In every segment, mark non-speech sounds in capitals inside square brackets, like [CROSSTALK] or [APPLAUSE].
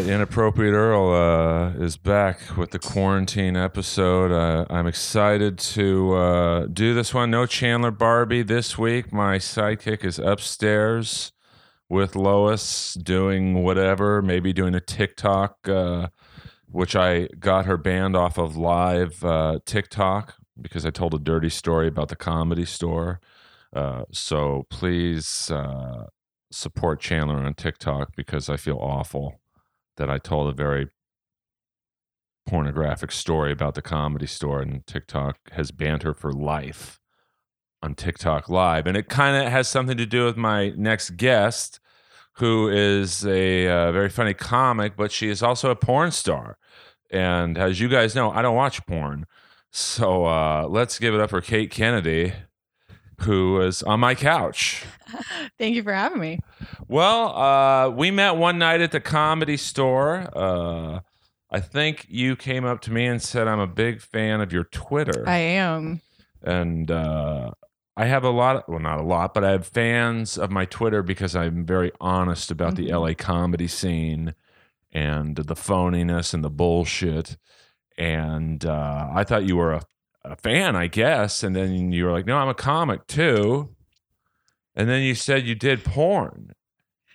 Right, Inappropriate Earl uh, is back with the quarantine episode. Uh, I'm excited to uh, do this one. No Chandler Barbie this week. My sidekick is upstairs with Lois doing whatever, maybe doing a TikTok, uh, which I got her banned off of live uh, TikTok because I told a dirty story about the comedy store. Uh, so please support Chandler on TikTok because I feel awful that I told a very pornographic story about the comedy store, and TikTok has banned her for life on TikTok Live. And it kind of has something to do with my next guest, who is a uh, very funny comic, but she is also a porn star. And as you guys know, I don't watch porn. So uh, let's give it up for Kate Kennedy, who is on my couch. [LAUGHS] Thank you for having me. Well, uh, we met one night at the comedy store. Uh, I think you came up to me and said, I'm a big fan of your Twitter. I am. and uh, I have a lot, of, well, not a lot, but I have fans of my Twitter because I'm very honest about the Mhm. LA comedy scene and the phoniness and the bullshit. And uh, I thought you were a, a fan, I guess. And then you were like, no, I'm a comic too. And then you said you did porn.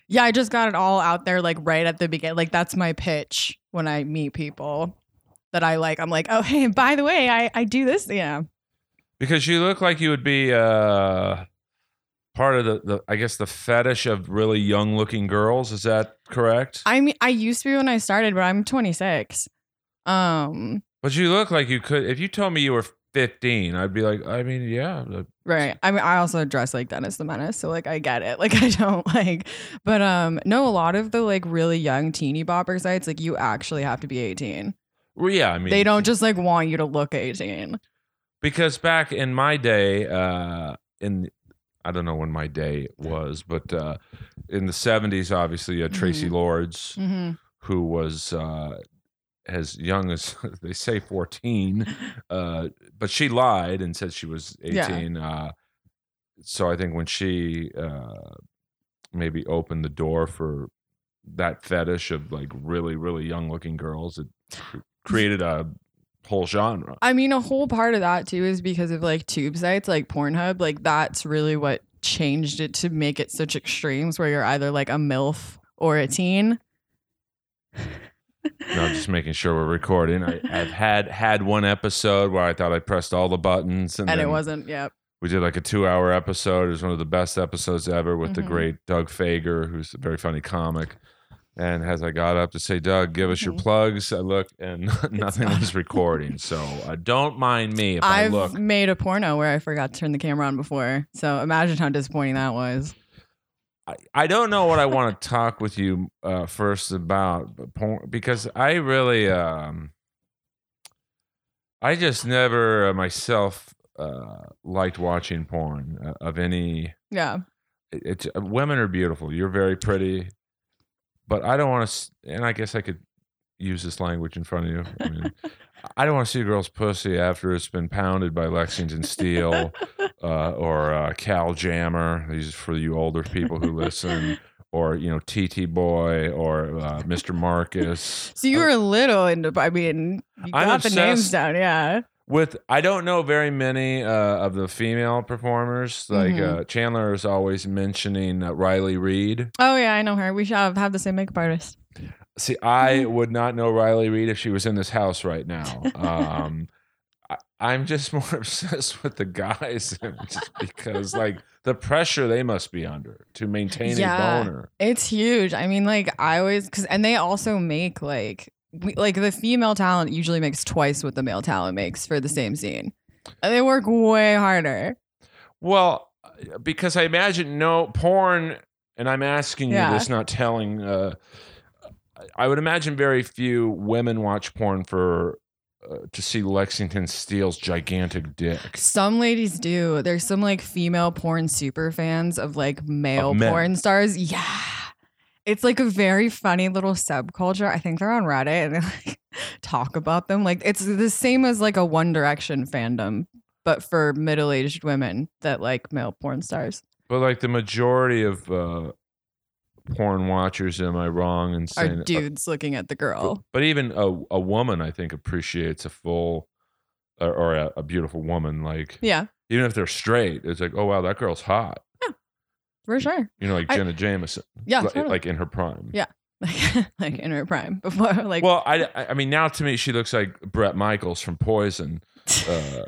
Yeah, I just got it all out there like right at the beginning. Like that's my pitch when I meet people that I like. I'm like, oh hey, by the way, I I do this. Yeah. Because you look like you would be uh, part of the, the, I guess, the fetish of really young looking girls. Is that correct? I mean, I used to be when I started, but I'm 26. Um, but you look like you could. If you told me you were 15, I'd be like, I mean, yeah. right. I mean, I also dress like Dennis the Menace, so like I get it. [LAUGHS] Like I don't like, but um, no, a lot of the like really young teeny bopper sites, like you actually have to be 18. Well, yeah, I mean, They don't just like want you to look 18. because back in my day, uh, in I don't know when my day was, but uh, in the 70s, obviously, had Traci Mhm. Lords, hmm who was uh, as young as [LAUGHS] they say 14, uh, but she lied and said she was Yeah. 18. Uh, so I think when she uh, maybe opened the door for that fetish of like really, really young looking girls, it created a whole genre. I mean, a whole part of that too is because of like tube sites like Pornhub. Like that's really what changed it to make it such extremes where you're either like a MILF or a teen. No, just making sure we're recording. I, I've had had one episode where I thought I pressed all the buttons, and, And, it wasn't, yep. we did like a two-hour episode. It was one of the best episodes ever with the Mhm. great Doug Fager, who's a very funny comic. And as I got up to say, Doug, give us your Mhm. plugs, I look and [LAUGHS] nothing was recording. [LAUGHS] So uh, don't mind me if I look. I've look. made a porno where I forgot to turn the camera on before. So imagine how disappointing that was. I, I don't know what I want to talk with you uh, first about porn, because I really, um, I just never uh, myself uh, liked watching porn uh, of any. Yeah. It's uh, women are beautiful. You're very pretty, but I don't want to. And I guess I could use this language in front of you. I mean, [LAUGHS] I don't want to see a girl's pussy after it's been pounded by Lexington [LAUGHS] Steele uh, or uh, Cal Jammer. These are for you older people who listen, or you know TT Boy or uh, Mr. Marcus. So you were a little into, I mean, you I'm got the names down. Yeah. With I don't know very many uh, of the female performers. Like Mhm. uh, Chandler is always mentioning uh, Riley Reid. Oh, yeah, I know her. We should have, have the same makeup artist. See, I would not know Riley Reid if she was in this house right now. Um, I, I'm just [LAUGHS] more obsessed with the guys, [LAUGHS] just because like the pressure they must be under to maintain Yeah. a boner. It's huge. I mean, like I always because and they also make like we, like the female talent usually makes twice what the male talent makes for the same scene. And they work way harder. Well, because I imagine no porn, and I'm asking you Yeah. this, not telling. Uh, I would imagine very few women watch porn for uh, to see Lexington Steele's gigantic dick. Some ladies do. There's some like female porn super fans of like male men. porn stars. Yeah. It's like a very funny little subculture. I think they're on Reddit and they like [LAUGHS] talk about them. Like it's the same as like a One Direction fandom, but for middle aged women that like male porn stars. But like the majority of uh, porn watchers am I wrong in Are saying dudes looking at the girl? But even a a woman, I think, appreciates a full or, or a, a beautiful woman. Like Yeah, even if they're straight, it's like, oh wow, that girl's hot. Yeah, for sure. You know, like I- Jenna Jameson. Yeah, like, totally. like in her prime. Yeah. Like, [LAUGHS] like in her prime [LAUGHS] before, like, Well, I, I I mean, now to me, she looks like Bret Michaels from Poison. Uh,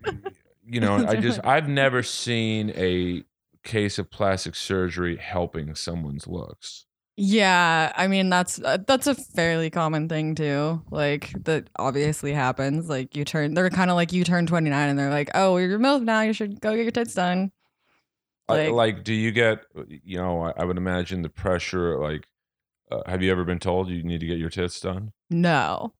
[LAUGHS] you know, I just I've never seen a case of plastic surgery helping someone's looks. yeah. I mean, that's uh, that's a fairly common thing too. Like that obviously happens. Like you turn, they're kind of like you turn twenty nine, and they're like, oh, you're milf now. You should go get your tits done. Like, Like- like, do you get? You know, I, I would imagine the pressure. Like, uh, have you ever been told you need to get your tits done? No,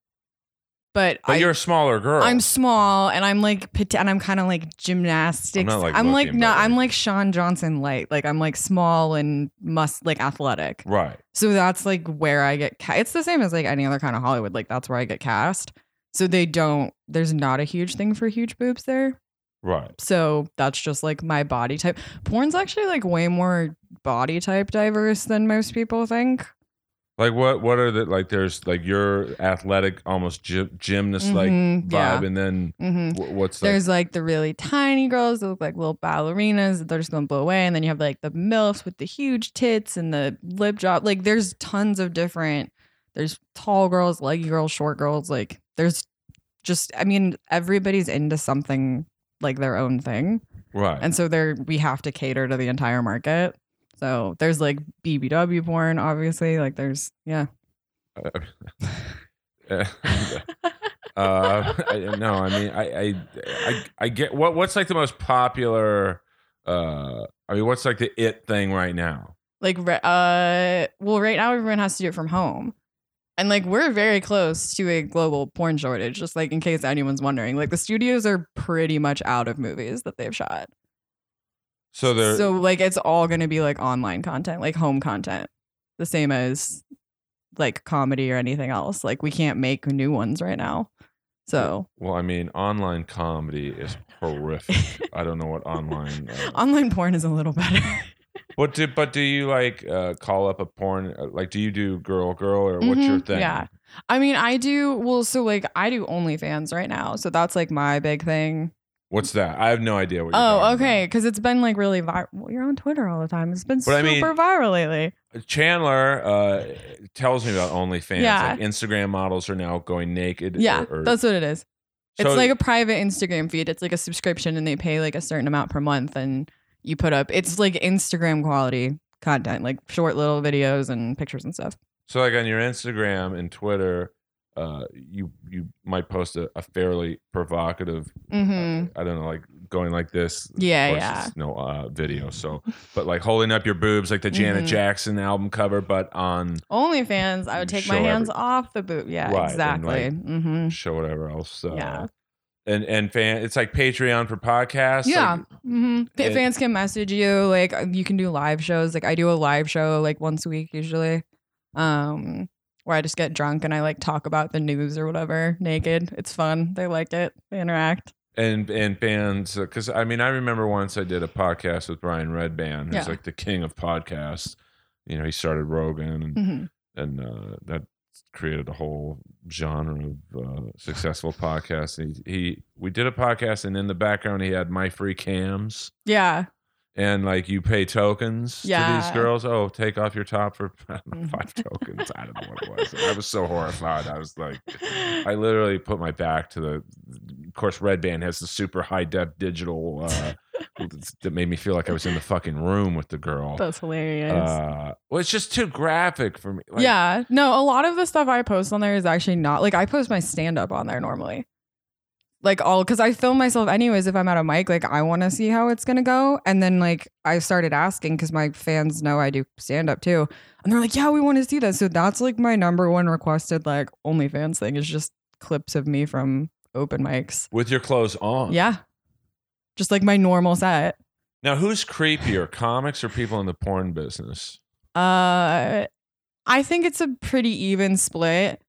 but, But I, you're a smaller girl. I'm small and I'm like and I'm kind of like gymnastics. like, I'm like no, I'm like- like Shawn Johnson light. Like I'm like small and must like athletic. right. So that's like where I get cast. It's the same as like any other kind of Hollywood. Like that's where I get cast. So they don't. There's not a huge thing for huge boobs there. Right. So that's just like my body type. Porn's actually like way more body type diverse than most people think. Like what? What are the like? There's like your athletic, almost gy- gymnast like Mhm, vibe, yeah. and then hmm wh- what's like, There's like the really tiny girls that look like little ballerinas that they're just gonna blow away, and then you have like the milfs with the huge tits and the lip drop. Like there's tons of different. There's tall girls, leggy girls, short girls. Like there's just, I mean, everybody's into something like their own thing, right? and so there we have to cater to the entire market. So there's like BBW porn, obviously. Like there's yeah. [LAUGHS] uh, I, no, I mean, I, I, I, I get what what's like the most popular. Uh, I mean, what's like the it thing right now? like uh well right now everyone has to do it from home and like we're very close to a global porn shortage just like in case anyone's wondering like the studios are pretty much out of movies that they've shot So there, so like it's all going to be like online content like home content the same as like comedy or anything else like we can't make new ones right now so well, I mean, online comedy is horrific. I don't know what online. Uh, [LAUGHS] online porn is a little better But do but do you like uh, call up a porn? uh, Like, do you do girl girl or what's your Mhm, thing? yeah. I mean, I do. Well, so like I do OnlyFans right now, so that's like my big thing. What's that? I have no idea what. You're Oh, okay, because it's been like really viral. Well, you're on Twitter all the time. It's been But I super mean- viral lately. Chandler uh, tells me about OnlyFans. Yeah. Like Instagram models are now going naked. Yeah, or, or- that's what it is. so- it's like a private Instagram feed. It's like a subscription, and they pay like a certain amount per month, and you put up. It's like Instagram quality content, like short little videos and pictures and stuff. So like on your Instagram and Twitter, uh, you you might post a, a fairly provocative. hmm I don't know, like going like this. Yeah, yeah. no uh, video. So, but like holding up your boobs, like the Janet Mhm. Jackson album cover, but on OnlyFans, I would take my hands every- off the boot. Yeah, Right, exactly. like, hmm show whatever else. Yeah. And and fan, it's like Patreon for podcasts. Yeah. like- hmm it- fans can message you. Like uh, you can do live shows. Like I do a live show like once a week usually, um, where I just get drunk and I like talk about the news or whatever naked. It's fun. They like it. They interact. and and fans because I mean I remember once I did a podcast with Brian Redban, who's Yeah. like the king of podcasts. You know, he started Rogan and hmm and uh, that created a whole genre of uh, successful podcasts. He, he we did a podcast, and in the background he had MyFreeCams, Yeah. And like you pay tokens to these girls. Oh, take off your top for I don't know, five tokens. I don't know what it was. I was so horrified. I was like, [LAUGHS] I literally put my back to the. Of course, Redban has the super high def digital uh, [LAUGHS] that made me feel like I was in the fucking room with the girl. That's hilarious. Uh, well, it's just too graphic for me. Like, yeah. No, a lot of the stuff I post on there is actually not like I post my stand up on there normally. Like all because I film myself anyways if I'm at a mic, like I want to see how it's gonna go. And then like I started asking because my fans know I do stand up too. And they're like, Yeah, we want to see that. So that's like my number one requested like OnlyFans thing is just clips of me from open mics. with your clothes on. Yeah. Just like my normal set. Now, who's creepier, comics or people in the porn business? Uh, I think it's a pretty even split.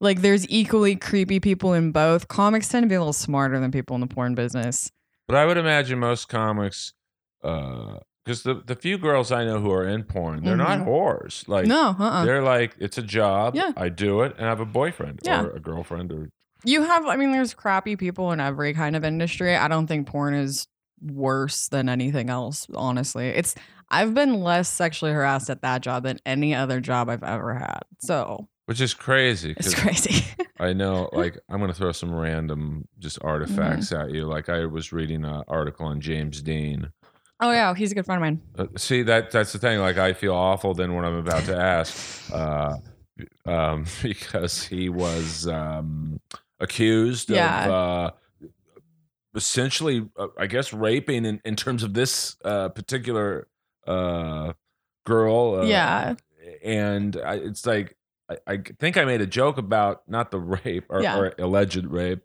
Like, there's equally creepy people in both. Comics tend to be a little smarter than people in the porn business. But I would imagine most comics uh, because the the few girls I know who are in porn, they're not Mhm. whores. Like no, uh-uh. they're like it's a job. Yeah. I do it and I have a boyfriend Yeah. or a girlfriend or You have, I mean, there's crappy people in every kind of industry. I don't think porn is worse than anything else, honestly. It's, I've been less sexually harassed at that job than any other job I've ever had. So which is crazy. it's crazy. [LAUGHS] I know, like, I'm gonna throw some random just artifacts Mm-hmm. at you. Like, I was reading an article on James Deen. oh, yeah. He's a good friend of mine. Uh, see, that that's the thing. Like, I feel awful then when I'm about to ask, uh, [LAUGHS] um, [LAUGHS] because he was um, accused Yeah. of uh, essentially, uh, I guess, raping in, in terms of this uh, particular uh, girl. Uh, yeah. and I, it's like I, I think I made a joke about not the [LAUGHS] rape or, Yeah. or alleged rape.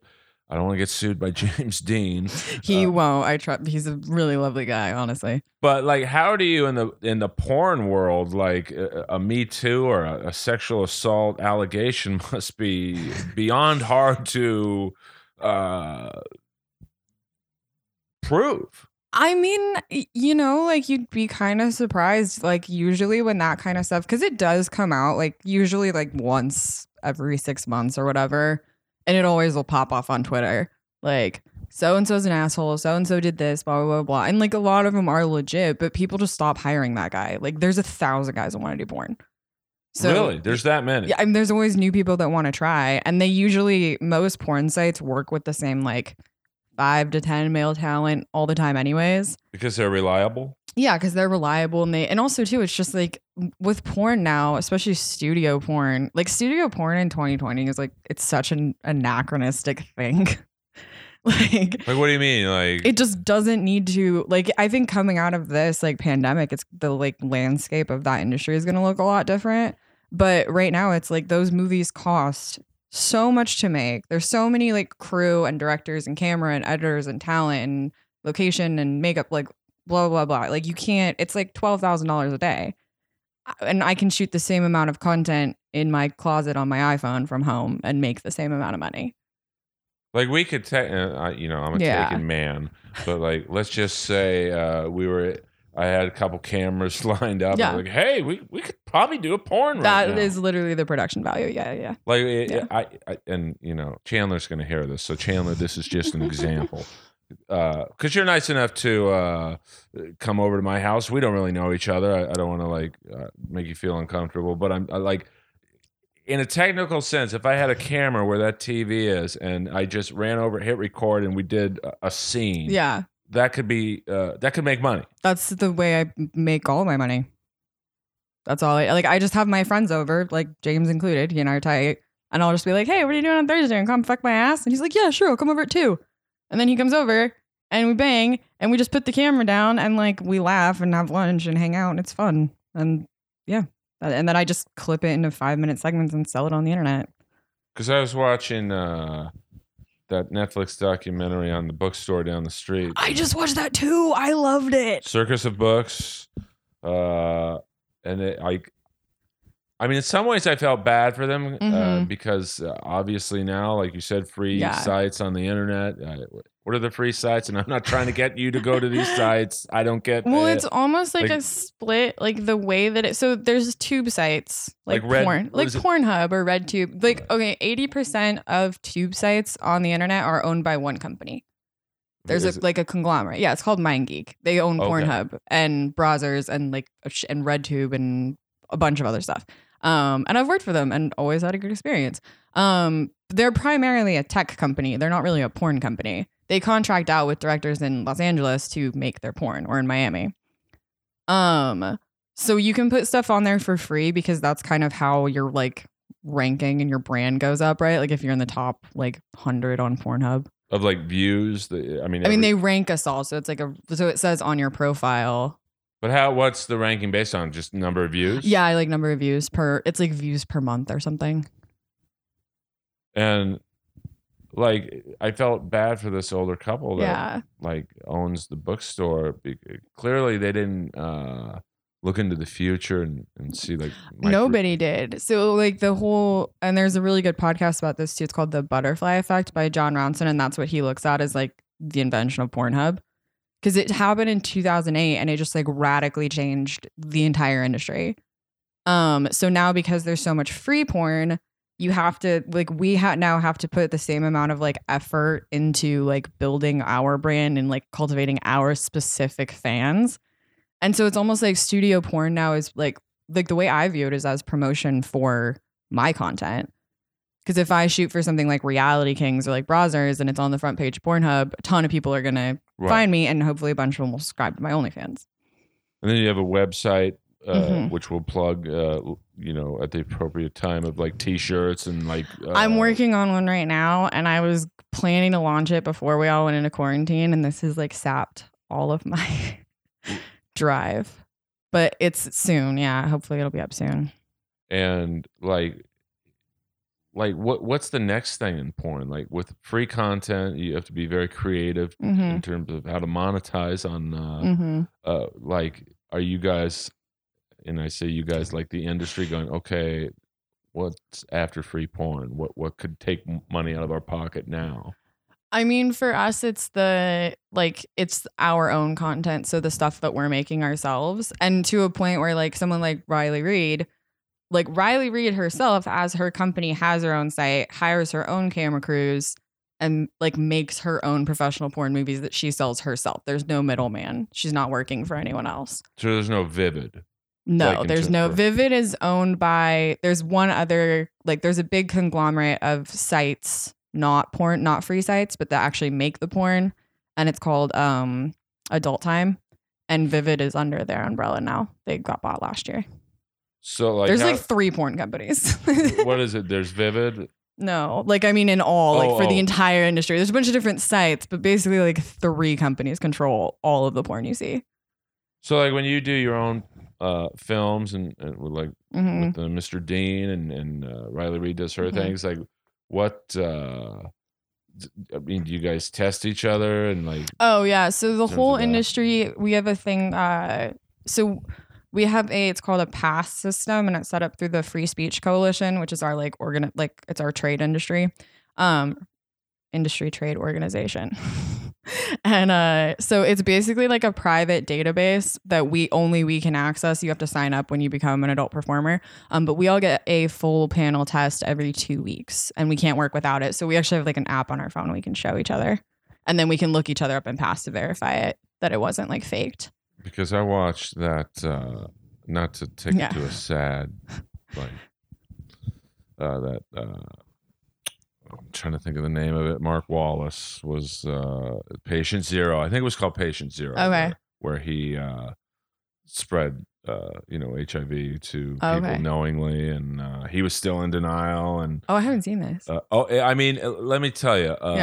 I don't want to get sued by [LAUGHS] James Deen, He uh, won't. I trust. He's a really lovely guy, honestly. but like, how do you in the in the porn world like a, a Me Too or a, a sexual assault allegation [LAUGHS] must be beyond hard to uh, prove. I mean, you know, like you'd be kind of surprised, like usually when that kind of stuff, because it does come out, like usually like once every six months or whatever, and it always will pop off on Twitter, like so and so's an asshole, so and so did this, blah blah blah blah, and like a lot of them are legit, but people just stop hiring that guy. Like there's a thousand guys that want to do porn. So really, there's that many. yeah, I mean, there's always new people that want to try, and they usually most porn sites work with the same like five to ten male talent all the time, anyways. because they're reliable. Yeah, because they're reliable and they and also too, it's just like with porn now, especially studio porn. Like studio porn in 2020 is like it's such an anachronistic thing. [LAUGHS] like Like, what do you mean? Like, it just doesn't need to like I think coming out of this like pandemic, it's the like landscape of that industry is gonna look a lot different. But right now it's like those movies cost so much to make. There's so many like crew and directors and camera and editors and talent and location and makeup, like blah blah blah. Like you can't it's like twelve thousand dollars a day. And I can shoot the same amount of content in my closet on my iPhone from home and make the same amount of money. Like we could, take, uh, you know, I'm a Yeah. taken man, but like, let's just say uh, we were. I had a couple cameras [LAUGHS] lined up. Yeah. Like, hey, we, we could probably do a porn. That right is literally the production value. Yeah, yeah. like, it, yeah. I, I, and you know, Chandler's going to hear this. So Chandler, this is just an example. [LAUGHS] Because you're nice enough to uh, come over to my house. We don't really know each other. I, I don't want to like uh, make you feel uncomfortable, but I'm I, like, in a technical sense, if I had a camera where that TV is, and I just ran over, hit record, and we did a, a scene, Yeah. That could be uh, that could make money. That's the way I make all my money. That's all I like. I just have my friends over, like James included. He and I are tight. And I'll just be like, hey, what are you doing on Thursday? And come fuck my ass? And he's like, yeah, sure, I'll come over at two. And then he comes over and we bang and we just put the camera down and like we laugh and have lunch and hang out and it's fun. And yeah. And then I just clip it into five minute segments and sell it on the internet. Because I was watching uh, that Netflix documentary on the bookstore down the street, I just watched that too. I loved it. Circus of Books, uh, and it, I, I mean, in some ways, I felt bad for them uh, Mhm. because uh, obviously now, like you said, free Yeah. sites on the internet. Uh, what are the free sites? And I'm not trying to get you to go to these [LAUGHS] sites. I don't get. Well, it. it's almost like, like- a split, like the way that it. So there's tube sites like, Like Red- porn, like? Pornhub or RedTube. Like okay, eighty percent of tube sites on the internet are owned by one company. There's a, like a conglomerate. Yeah, it's called MindGeek. They own Okay. Pornhub and Brazzers and like and RedTube and a bunch of other stuff. Um, and I've worked for them and always had a good experience. Um, they're primarily a tech company. They're not really a porn company. They contract out with directors in Los Angeles to make their porn or in Miami. Um, so you can put stuff on there for free because that's kind of how your like ranking and your brand goes up, right? Like if you're in the top like 100 on Pornhub. of like views. The, I mean, I mean, every- they rank us all. So it's like a, so it says on your profile. But how? What's the ranking based on? Just number of views? Yeah, I like number of views per, it's like views per month or something. And like, I felt bad for this older couple that Yeah. like owns the bookstore. Be- Clearly, they didn't uh, look into the future and, and see like micro- Nobody did. So like the whole and there's a really good podcast about this too. It's called The Butterfly Effect by Jon Ronson and that's what he looks at as like the invention of Pornhub. Because it happened in 2008 and it just like radically changed the entire industry. Um, so now because there's so much free porn, you have to like we ha- now have to put the same amount of like effort into like building our brand and like cultivating our specific fans. And so it's almost like studio porn now is like like the way I view it is as promotion for my content. Because if I shoot for something like Reality Kings or like Brazzers and it's on the front page Pornhub, a ton of people are gonna Right. find me and hopefully a bunch of them will subscribe to my OnlyFans. And then you have a website, uh, Mhm. which will plug, uh, you know, at the appropriate time of like T-shirts and like. Uh, I'm working on one right now and I was planning to launch it before we all went into quarantine and this has like sapped all of my [LAUGHS] drive. But it's soon, yeah. Hopefully it'll be up soon. and like, like what what's the next thing in porn? Like with free content, you have to be very creative hmm in terms of how to monetize on. Uh, hmm uh, like, are you guys? And I say you guys like the industry going, okay, what's after free porn? What what could take money out of our pocket now? I mean, for us, it's the like it's our own content, so the stuff that we're making ourselves, and to a point where like someone like Riley Reid, like Riley Reid herself, as her company has her own site, hires her own camera crews, and like makes her own professional porn movies that she sells herself. There's no middleman. She's not working for anyone else. So there's no Vivid. No, Like there's no Vivid is owned by there's one other like there's a big conglomerate of sites, not porn, not free sites, but that actually make the porn and it's called um Adult Time and Vivid is under their umbrella now. They got bought last year. So like, there's how- like three porn companies. what is [LAUGHS] it? There's Vivid. no, like I mean in all, like Oh, for the oh. entire industry. There's a bunch of different sites, but basically like three companies control all of the porn you see. So like when you do your own uh, films and, and with like hmm with uh, Mr. Deen and and uh, Riley Reid does her Mhm. things. Like what? Uh, I mean, do you guys test each other and like? Oh yeah. So the whole industry, we have a thing. Uh, so we have a. It's called a pass system, and it's set up through the Free Speech Coalition, which is our like organ, like it's our trade industry, um, industry trade organization. [LAUGHS] and uh, so it's basically like a private database that we only we can access. You have to sign up when you become an adult performer. Um, but we all get a full panel test every two weeks, and we can't work without it. So we actually have like an app on our phone we can show each other and then we can look each other up and pass to verify it that it wasn't like faked. Because I watched that. Uh, not to take Yeah. it to a [LAUGHS] sad, like uh, that. Uh, I'm trying to think of the name of it. Marc Wallice was uh, Patient Zero. I think it was called Patient Zero. Okay. Where, where he uh, spread, uh, you know, HIV to people Okay. knowingly, and uh, he was still in denial. And Oh, I haven't seen this. uh, oh, I mean, uh, let me tell you, uh,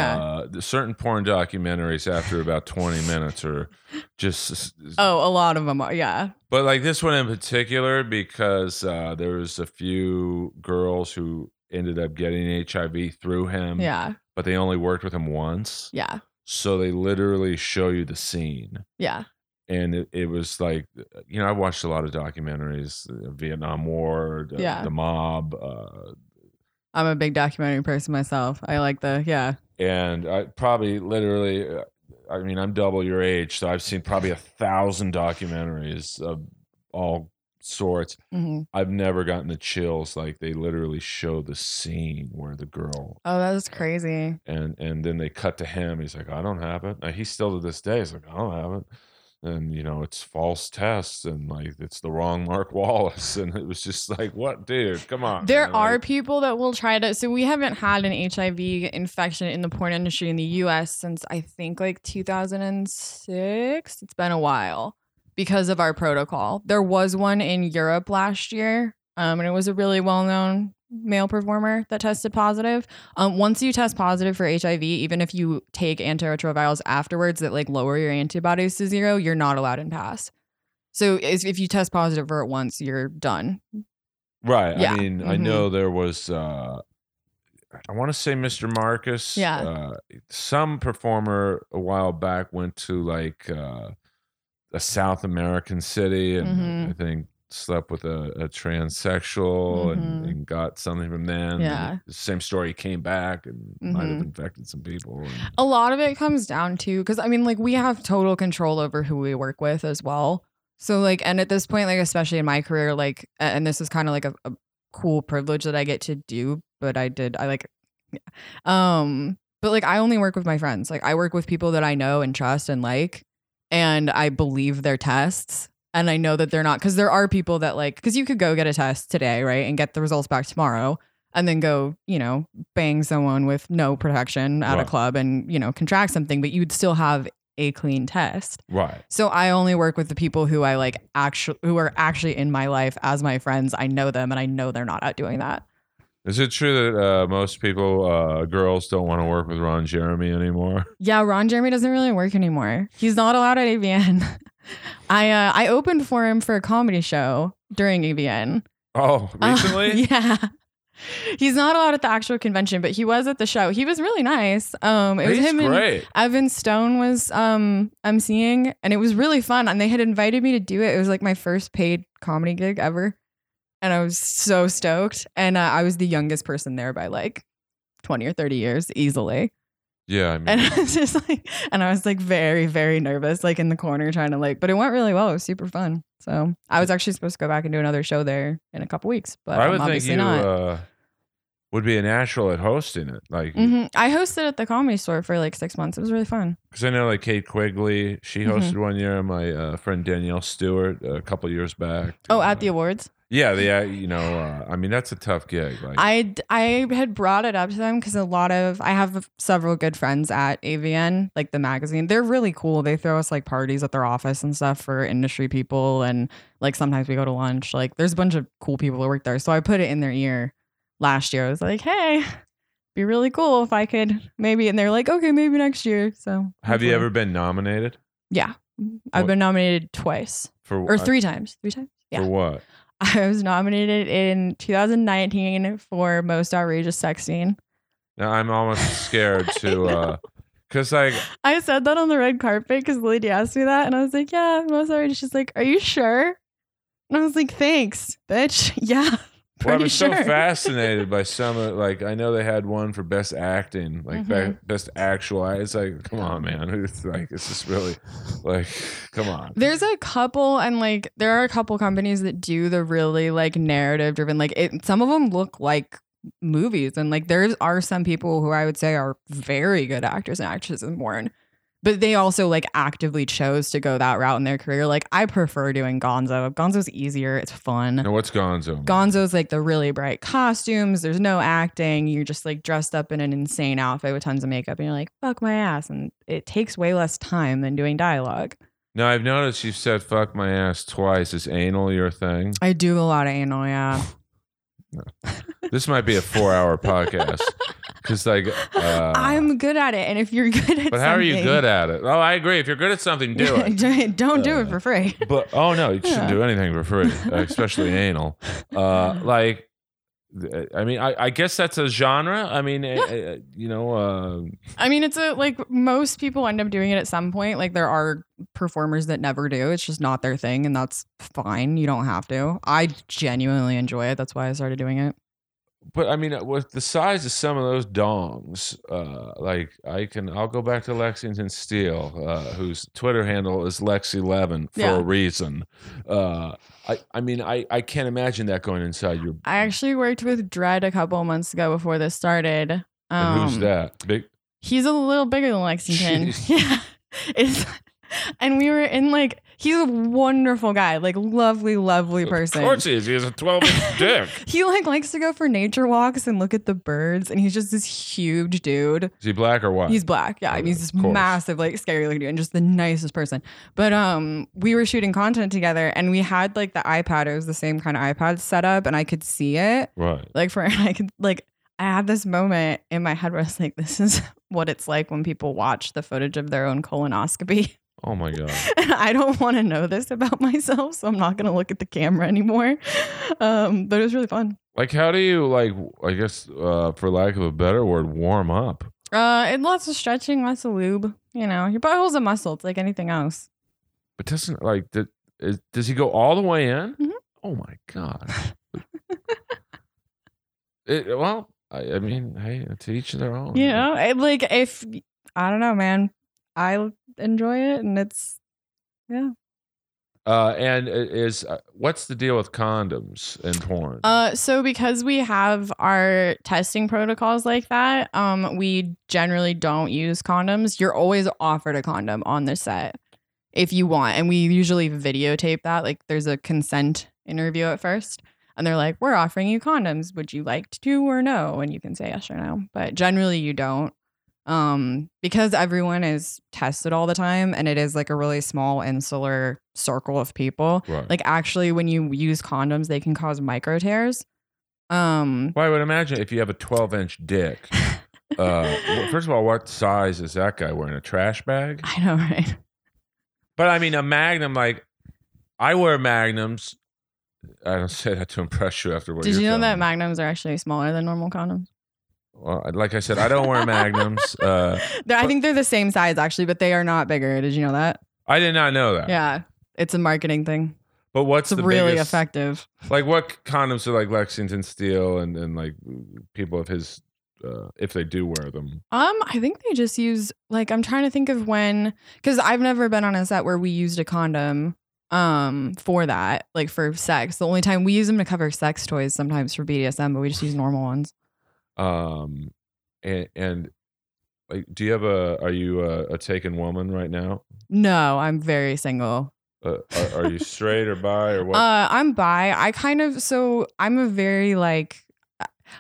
Yeah. certain porn documentaries after about 20 minutes are just oh, a lot of them are. Yeah. but like this one in particular, because uh, there was a few girls who ended up getting HIV through him, Yeah. but they only worked with him once. Yeah. So they literally show you the scene. Yeah. And it, it was like, you know, I watched a lot of documentaries, uh, Vietnam War, the, Yeah. the mob, uh, I'm a big documentary person myself. I like the, yeah. and I probably literally, uh, I mean, I'm double your age, so I've seen probably a thousand documentaries of all sorts. hmm I've never gotten the chills like they literally show the scene where the girl Oh, that's crazy. and and then they cut to him. He's like, I don't have it. And he still to this day is like, I don't have it. And you know, it's false tests and like it's the wrong Mark [LAUGHS] Wallace. And it was just like, what, dude? Come on. There are Like, people that will try to. So we haven't had an HIV infection in the porn industry in the U.S. since I think like 2006. It's been a while because of our protocol. There was one in Europe last year, um, and it was a really well-known male performer that tested positive. Um, once you test positive for HIV, even if you take antiretrovirals afterwards that like lower your antibodies to zero, you're not allowed in pass. So if if you test positive for it once, you're done. right. Yeah. I mean, I Mhm. know there was uh I want to say Mr. Marcus. Yeah. Uh, some performer a while back went to like uh, a South American city, and Mhm. I think slept with a, a transsexual and, Mhm. and got something from them. Yeah. the same story came back and might have Mhm. infected some people. and- A lot of it comes down to because I mean, like we have total control over who we work with as well. So like, and at this point, like especially in my career, like, and this is kind of like a, a cool privilege that I get to do. But I did, I like, yeah. um, but like I only work with my friends. Like I work with people that I know and trust and like, and I believe their tests. And I know that they're not because there are people that like because you could go get a test today, right, and get the results back tomorrow, and then go, you know, bang someone with no protection at Right. a club and you know contract something, but you'd still have a clean test. Right. So I only work with the people who I like actually who are actually in my life as my friends. I know them and I know they're not out doing that. Is it true that uh, most people, uh, girls, don't want to work with Ron Jeremy anymore? Yeah, Ron Jeremy doesn't really work anymore. He's not allowed at AVN. [LAUGHS] I uh, I opened for him for a comedy show during AVN. Oh, [LAUGHS] recently? [LAUGHS] yeah. He's not allowed at the actual convention, but he was at the show. He was really nice. Um, it was He's him and. Evan Stone was um emceeing, and it was really fun. And they had invited me to do it. It was like my first paid comedy gig ever, and I was so stoked. And uh, I was the youngest person there by like twenty or thirty years, easily. Yeah, I [LAUGHS] mean, And I was just like, and I was like very, very nervous, like in the corner trying to like, but it went really well. It was super fun. So I was actually supposed to go back and do another show there in a couple weeks, but I I'm would think you uh, would be a natural at hosting it. Like, because hmm I hosted at the comedy store for like six months. It was really fun. Because I know like Kate Quigley, she Mhm. hosted one year. My uh, friend Danielle Stewart a couple years back. Oh, Uh, at the awards. Yeah, the uh, you know, uh, I mean that's a tough gig. Like, I I had brought it up to them because a lot of I have several good friends at AVN, like the magazine. They're really cool. They throw us like parties at their office and stuff for industry people, and like sometimes we go to lunch. Like there's a bunch of cool people that work there. So I put it in their ear last year. I was like, hey, be really cool if I could maybe. And they're like, okay, maybe next year. So have you ever been nominated Yeah, I've What- been nominated twice for or three times. Three times. Yeah. For what? [LAUGHS] I was nominated in 2019 for most outrageous sex scene. Now I'm almost scared to, [LAUGHS] uh, cause like I said that on the red carpet because the lady asked me that, and I was like, "Yeah, most outrageous." She's like, "Are you sure?" And I was like, "Thanks, bitch." [LAUGHS] Yeah, Well, I pretty was sure. so [LAUGHS] fascinated by some of like I know they had one for best acting, like be- Mhm. best actual. It's like, come on, man. It's like it's just really like, come on. There's a couple, and like there are a couple companies that do the really like narrative driven. Like it, some of them look like movies, and like there are some people who I would say are very good actors and actresses in porn, but they also like actively chose to go that route in their career. Like I prefer doing Gonzo. Gonzo's easier. It's fun. Now what's Gonzo? Gonzo's like the really bright costumes. There's no acting. You're just like dressed up in an insane outfit with tons of makeup, and you're like, "Fuck my ass!" And it takes way less time than doing dialogue. now I've noticed you've said "fuck my ass" twice. Is anal your thing? I do a lot of anal, yeah. This might be a four-hour podcast because like, uh, I'm good at it, and if you're [LAUGHS] good at, But how are you good at it? Oh, I agree. If you're good at something, do [LAUGHS] it. Don't do it Uh, for free. But oh no, you shouldn't do anything for free, uh, especially anal. Uh, like, I mean, I, I guess that's a genre. I mean, uh, uh, you know, uh, I mean, it's a like most people end up doing it at some point. Like there are performers that never do. It's just not their thing, and that's fine. You don't have to. I genuinely enjoy it. That's why I started doing it. But I mean, uh, with the size of some of those dongs, uh, like I can, I'll go back to Lexington Steele, uh, whose Twitter handle is Lex11 for Yeah. a reason. Uh, I, I mean, I, I can't imagine that going inside your. I actually worked with Dredd a couple months ago before this started. and who's Um, that? Big. He's a little bigger than Lexington. Jeez. [LAUGHS] Yeah. It's and we were in like he's a wonderful guy, like lovely, lovely person. Of course he is. He has a 12 inch [LAUGHS] dick. He like likes to go for nature walks and look at the birds, and he's just this huge dude. Is he black or white? He's black, yeah. He's this course. massive, like scary looking dude, and just the nicest person. But um, we were shooting content together, and we had like the iPad. It was the same kind of iPad setup, and I could see it. right. Like for [LAUGHS] I could like I had this moment in my head where I was like, this is [LAUGHS] what it's like when people watch the footage of their own colonoscopy. Oh my god. And [LAUGHS] I don't want to know this about [LAUGHS] myself, so I'm not gonna look at the camera anymore. Um, but it was really fun. Like, how do you like? I guess, uh, for lack of a better word, warm up. Uh, and lots of stretching, lots of lube. You know, your butthole's a muscle. It's like anything else. But doesn't like did, is, does he go all the way in? Mhm. Oh my god. [LAUGHS] it, well, I, I mean, hey, to each their own. You know, it, like if I don't know, man, I enjoy it, and it's yeah. Uh, and is uh, what's the deal with condoms and porn? Uh, so because we have our testing protocols like that, um, we generally don't use condoms. You're always offered a condom on the set if you want, and we usually videotape that. Like, there's a consent interview at first, and they're like, "We're offering you condoms. Would you like to or no?" And you can say yes or no, but generally you don't um because everyone is tested all the time and it is like a really small insular circle of people right. like actually when you use condoms they can cause micro tears um well, I would imagine if you have a 12 inch dick. Uh, [LAUGHS] first of all, what size is that guy wearing? A trash bag? i know right But I mean, a magnum, like, I wear magnums. I don't say that to impress you after what did you know that magnums are actually smaller than normal condoms Well, like I said, I don't wear magnums. Uh, [LAUGHS] i think they're the same size actually but they are not bigger did you know that I did not know that. yeah it's a marketing thing But what's it's the really biggest, effective Like, what condoms are like Lexington Steele and, and like people of his, uh, if they do wear them? Um, I think they just use like I'm trying to think of when because I've never been on a set where we used a condom um for that like for sex. The only time we use them to cover sex toys sometimes for BDSM, but we just use normal ones. Um, and, and like, do you have a, are you a, a taken woman right now? No, I'm very single. Uh, are, are you [LAUGHS] straight or bi or what? Uh, I'm bi. I kind of so I'm a very like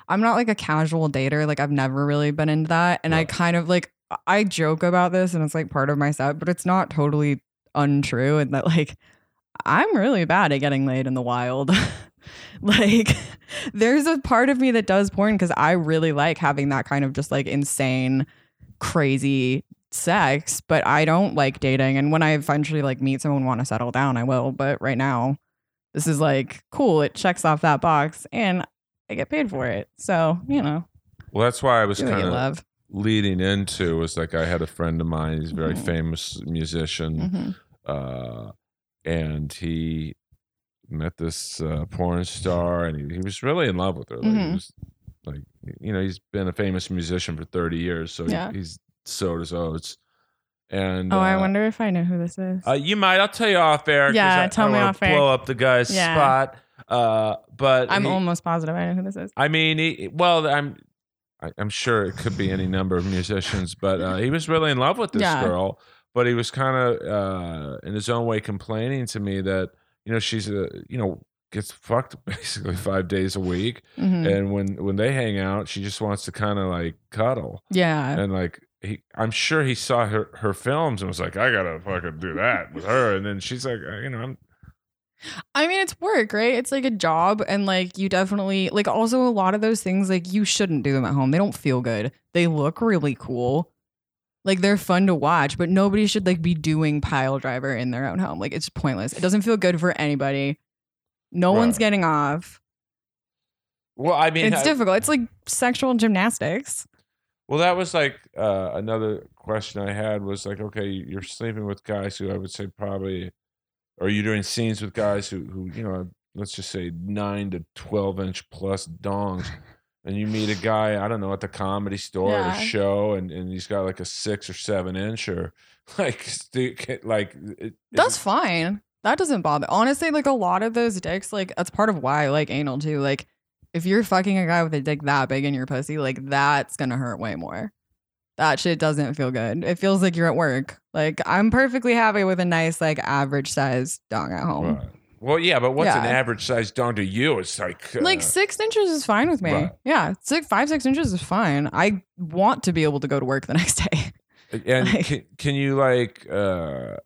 I'm not like a casual dater. Like I've never really been into that, and I kind of like I joke about this, and it's like part of my set, but it's not totally untrue. And that like I'm really bad at getting laid in the wild. [LAUGHS] [LAUGHS] like there's a part of me that does porn because I really like having that kind of just like insane, crazy sex, but I don't like dating. And when I eventually like meet someone want to settle down, I will. But right now, this is like cool. It checks off that box and I get paid for it. So, you know, well, that's why I was kind of leading into was like I had a friend of mine. He's a very Mhm. famous musician. Mhm. uh, and he met this uh, porn star, and he, he was really in love with her. Like, he Mhm. was, like you know, he's been a famous musician for thirty years, so he- Yeah. he's so does Oates. And Oh, I uh, wonder if I know who this is. Uh, you might. I'll tell you off air. Yeah, I- I tell don't me off air. Blow up the guy's Yeah. spot. Uh, but I'm he- almost positive I know who this is. I mean, he, well, I'm. I- I'm sure it could be any number of musicians, but uh, he was really in love with this Yeah. girl. But he was kind of, uh, in his own way, complaining to me that you know she's a, you know, gets fucked [LAUGHS] basically five days a week, Mhm. and when when they hang out, she just wants to kind of like cuddle, Yeah. and like he, I'm sure he saw her her films and was like, I gotta fucking do that with her, and then she's like, uh, you know, I'm I mean, it's work, right? It's like a job. And like, you definitely, like, also a lot of those things, like, you shouldn't do them at home. They don't feel good. They look really cool. Like, they're fun to watch, but nobody should, like, be doing pile driver in their own home. Like, it's pointless. It doesn't feel good for anybody. No one's getting off. well, I mean, It's I- difficult. It's like sexual gymnastics. Well, that was like uh, another question I had was like, okay, you're sleeping with guys who I would say probably, or you're doing scenes with guys who, who you know, let's just say nine to twelve inch plus dongs, and you meet a guy I don't know at the comedy store or a show, and, and he's got like a six or seven inch or [LAUGHS] like like it, That's fine. That doesn't bother. Honestly, like a lot of those dicks, like that's part of why I like anal too. Like if you're fucking a guy with a dick that big in your pussy, like that's gonna hurt way more. That shit doesn't feel good. It feels like you're at work. Like I'm perfectly happy with a nice, like average size dong at home. Right. Well, yeah, but what's an average size dong to you? It's like uh, Like six inches is fine with me. Right. Yeah, six, five, six inches is fine. I want to be able to go to work the [LAUGHS] next day. And Like- can, can you like uh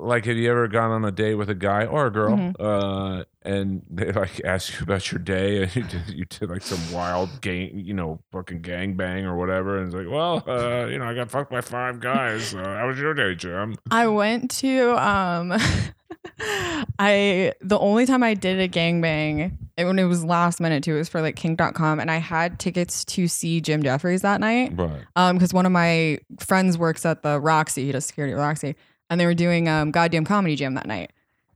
like have you ever gone on a date with a guy or a girl Mhm. uh and they like [LAUGHS] ask you about your day and you did, you did like some wild gang you know fucking gang bang or whatever and it's like well uh you know I got fucked by five guys uh, how was your day Jim I went to um [LAUGHS] [LAUGHS] I the only time I did a gangbang it, when it was last minute too, it was for like kink.com and I had tickets to see Jim Jeffries that night. right Um, because one of my friends works at the Roxy, he does security at Roxy, and they were doing um goddamn comedy jam that night.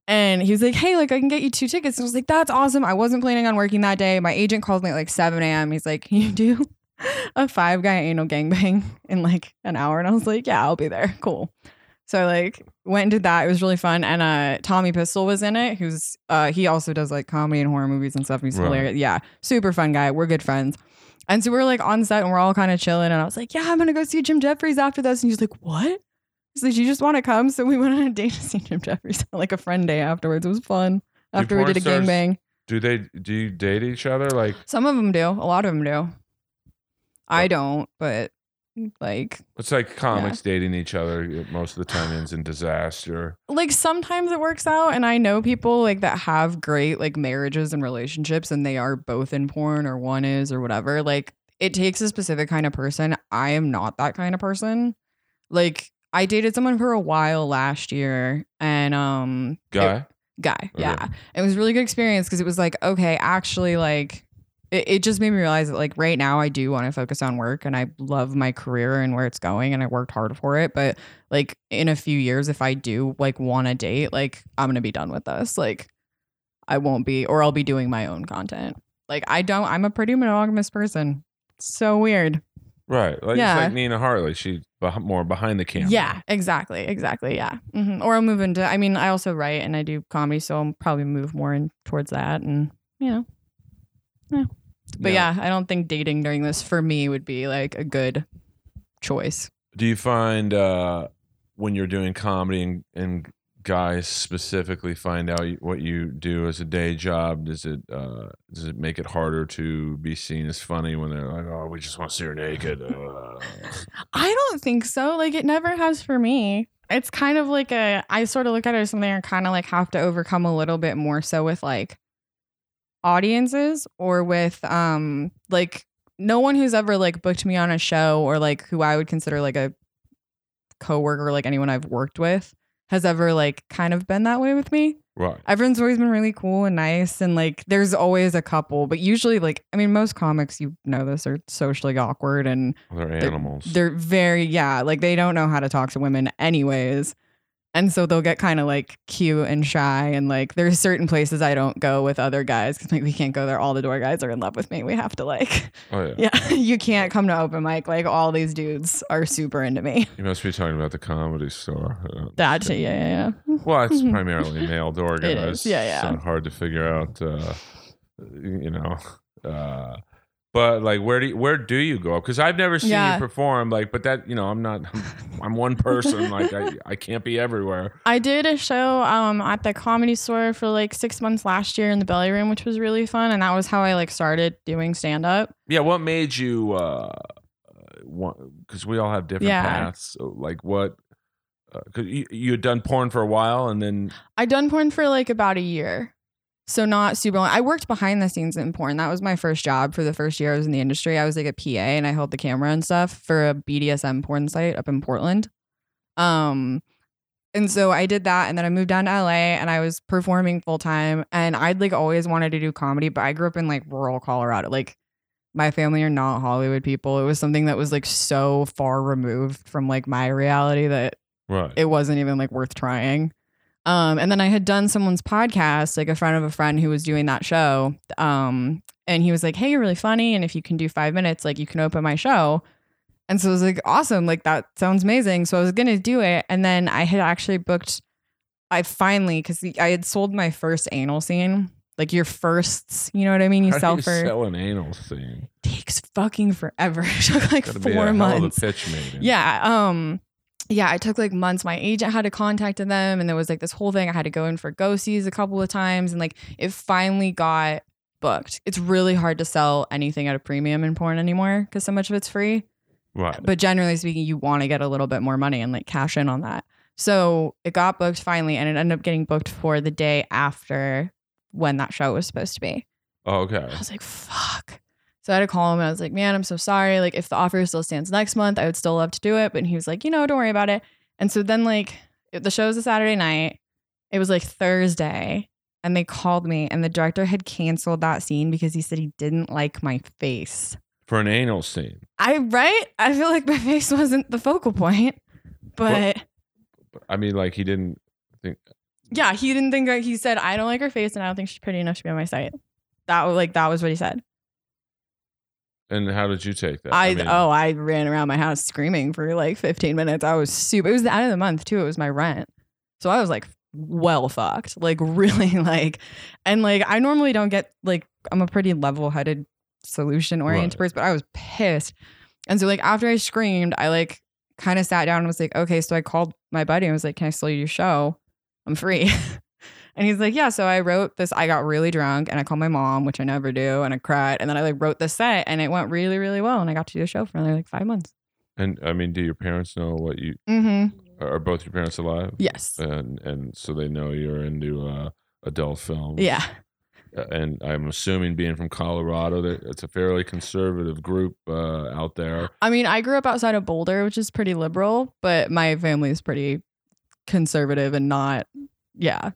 And he was like, Hey, like I can get you two tickets. And I was like, That's awesome. I wasn't planning on working that day. My agent called me at like 7 a.m. He's like, Can you do [LAUGHS] a five guy anal gangbang in like an hour? And I was like, Yeah, I'll be there. Cool. So I like went and did that. It was really fun. And uh Tommy Pistol was in it, who's uh he also does like comedy and horror movies and stuff. He's Right. hilarious. Yeah. Super fun guy. We're good friends. And so we were like on set and we're all kind of chilling. And I was like, Yeah, I'm gonna go see Jim Jefferies after this. And he's like, What? He's like, You just want to come? So we [LAUGHS] went on a date to see Jim Jefferies [LAUGHS] like a friend day afterwards. It was fun. After we did a stars- gangbang. Do they do you date each other? Like Some of them do. A lot of them do. I don't, but like it's like comics dating each other most of the time ends in disaster. like sometimes it works out and i know people like that have great like marriages and relationships and they are both in porn or one is or whatever like it takes a specific kind of person i am not that kind of person like i dated someone for a while last year and um it- Guy? guy Okay. yeah it was a really good experience because it was like okay actually like it, it just made me realize that like right now i do want to focus on work and i love my career and where it's going and i worked hard for it but like in a few years if i do like want to date like i'm gonna be done with this like i won't be or i'll be doing my own content like i don't i'm a pretty monogamous person so weird Right. Like Yeah. it's like Nina Hartley. She's more behind the camera. yeah exactly exactly yeah hmm or i'll move into i mean i also write and i do comedy so i'll probably move more in towards that and you know But yeah, I don't think dating during this for me would be like a good choice. Do you find uh, when you're doing comedy and, and guys specifically find out what you do as a day job? Does it uh, does it make it harder to be seen as funny when they're like, "Oh, we just want to see her naked"? Uh, I don't think so. Like it never has for me. It's kind of like a I sort of look at it as something I kind of like have to overcome a little bit more so with like audiences or with um like no one who's ever like booked me on a show or like who I would consider like a coworker like anyone I've worked with has ever like kind of been that way with me. right. everyone's always been really cool and nice and like there's always a couple but usually like i mean most comics you know this are socially awkward and They're they're, animals. they're very yeah like they don't know how to talk to women anyways and so they'll get kind of like cute and shy and like there's certain places i don't go with other guys because like we can't go there all the door guys are in love with me we have to like oh yeah. [LAUGHS] yeah you can't come to open mic like all these dudes are super into me You must be talking about the comedy store. That yeah yeah yeah Well, it's [LAUGHS] primarily male door guys. is, yeah, yeah. It's not hard to figure out. Uh, you know, uh, but like, where do you, where do you go? Because I've never seen Yeah. you perform. Like, but that you know, I'm not. I'm one person. like, I [LAUGHS] I can't be everywhere. I did a show um at the comedy store for like six months last year in the belly room, which was really fun. And that was how I like started doing stand up. Yeah. What made you? uh Because we all have different Yeah. paths. So, like, what? Because you, you had done porn for a while, and then I done porn for like about a year. So not super long. I worked behind the scenes in porn. That was my first job for the first year I was in the industry. I was like a PA and I held the camera and stuff for a BDSM porn site up in Portland. Um and so I did that and then I moved down to LA and I was performing full time and I'd like always wanted to do comedy, but I grew up in like rural Colorado. Like my family are not Hollywood people. It was something that was like so far removed from like my reality that right. it wasn't even like worth trying. Um, and then I had done someone's podcast, like a friend of a friend who was doing that show. Um, and he was like, Hey, you're really funny. And if you can do five minutes, like you can open my show. And so I was like, Awesome. Like that sounds amazing. So I was going to do it. And then I had actually booked, I finally, because I had sold my first anal scene, like your firsts, you know what I mean? You How sell do you for, sell an anal scene? takes fucking forever. [LAUGHS] it took like Gotta be a four hell months. of a pitch meeting. Yeah. Um yeah, I took like months. My agent had to contact them and there was like this whole thing. I had to go in for go-sees a couple of times and like it finally got booked. It's really hard to sell anything at a premium in porn anymore because so much of it's free. Right. But generally speaking, you want to get a little bit more money and like cash in on that. So it got booked finally and it ended up getting booked for the day after when that show was supposed to be. Oh, okay. I was like, fuck. So I had to call him and I was like, man, I'm so sorry. Like, if the offer still stands next month, I would still love to do it. But he was like, you know, don't worry about it. And so then, like, the show was a Saturday night. It was like Thursday. And they called me, and the director had canceled that scene because he said he didn't like my face. For an anal scene. I, right? I feel like my [LAUGHS] face wasn't the focal point. But I mean, like he didn't think. Yeah, he didn't think he said I don't like her face and I don't think she's pretty enough to be on my site. That was like that was what he said. And how did you take that? I, mean, oh I ran around my house screaming for like 15 minutes. I was super. It was the end of the month too. It was my rent, so I was like well fucked. Like [LAUGHS] really like, and like I normally don't get like I'm a pretty level headed solution oriented Right. person, but I was pissed. And so like after I screamed, I like kind of sat down and was like, okay. So I called my buddy and was like, can I still use your show? I'm free. [LAUGHS] and he's like, yeah. So I wrote this. I got really drunk and I called my mom, which I never do, and I cried. And then I like wrote the set and it went really, really well. And I got to do the show for another like five months. And I mean, do your parents know what you Mm-hmm. are both your parents alive? Yes. And and so they know you're into uh, adult films. Yeah. Uh, And I'm assuming being from Colorado that it's a fairly conservative group uh, out there. I mean, I grew up outside of Boulder, which is pretty liberal, but my family is pretty conservative and not, yeah,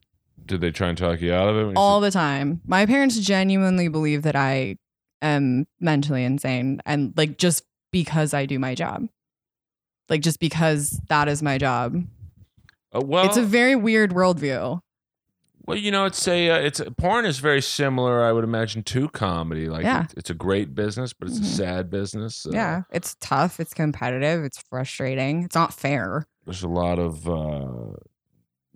Did they try and talk you out of it? all the time. My parents genuinely believe that I am mentally insane and like just because I do my job. Like just because that is my job. Uh, well, it's a very weird worldview. Well, you know, it's a uh, it's porn is very similar, I would imagine, to comedy. Like, Yeah. it's, it's a great business, but it's Mhm. a sad business. Uh, yeah. It's tough. It's competitive. It's frustrating. It's not fair. there's a lot of uh,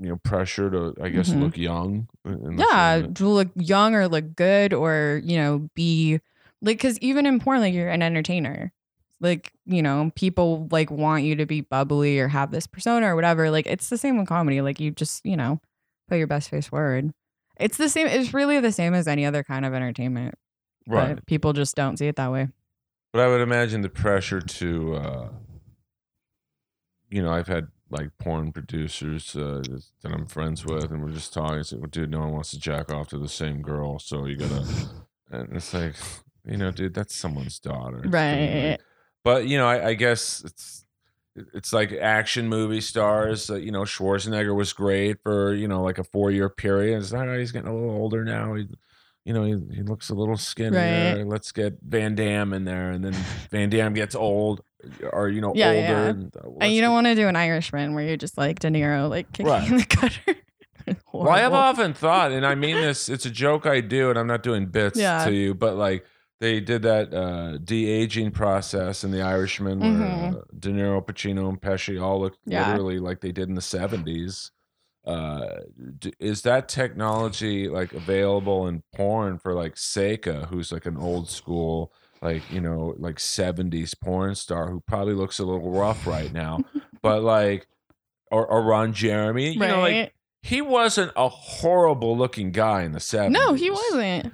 you know pressure to, I guess, Mhm. look young. yeah to look young or look good or you know be like because even in porn like you're an entertainer like you know people like want you to be bubbly or have this persona or whatever like it's the same with comedy like you just you know put your best face forward it's the same it's really the same as any other kind of entertainment right. but people just don't see it that way But I would imagine the pressure to, uh, you know, I've had like porn producers uh, that I'm friends with, and we're just talking. Say, well, dude, no one wants to jack off to the same girl, so you gotta. [LAUGHS] and it's like, you know, dude, that's someone's daughter, right like- But you know, I, I guess it's it's like action movie stars. Uh, you know, Schwarzenegger was great for you know like a four year period. It's like, "Oh, he's getting a little older now. He, you know, he, he looks a little skinnier. Right. Let's get Van Damme in there, and then Van Damme gets old, or you know, Yeah, older. yeah. And, uh, and you don't want to do an irishman where you're just like de niro like kicking Right. in the gutter [LAUGHS] Well, I have often thought, and I mean [LAUGHS] this, it's a joke I do, and I'm not doing bits Yeah. to you, but like they did that uh, de aging process in The Irishman where Mhm. uh, De Niro, Pacino, and Pesci all look Yeah. literally like they did in the 70s. Uh, is that technology like available in porn for like Seka, who's like an old school, like, you know, like 70s porn star who probably looks a little rough right now, [LAUGHS] but like, or, or Ron Jeremy, you right know, like he wasn't a horrible looking guy in the 70s. no he wasn't.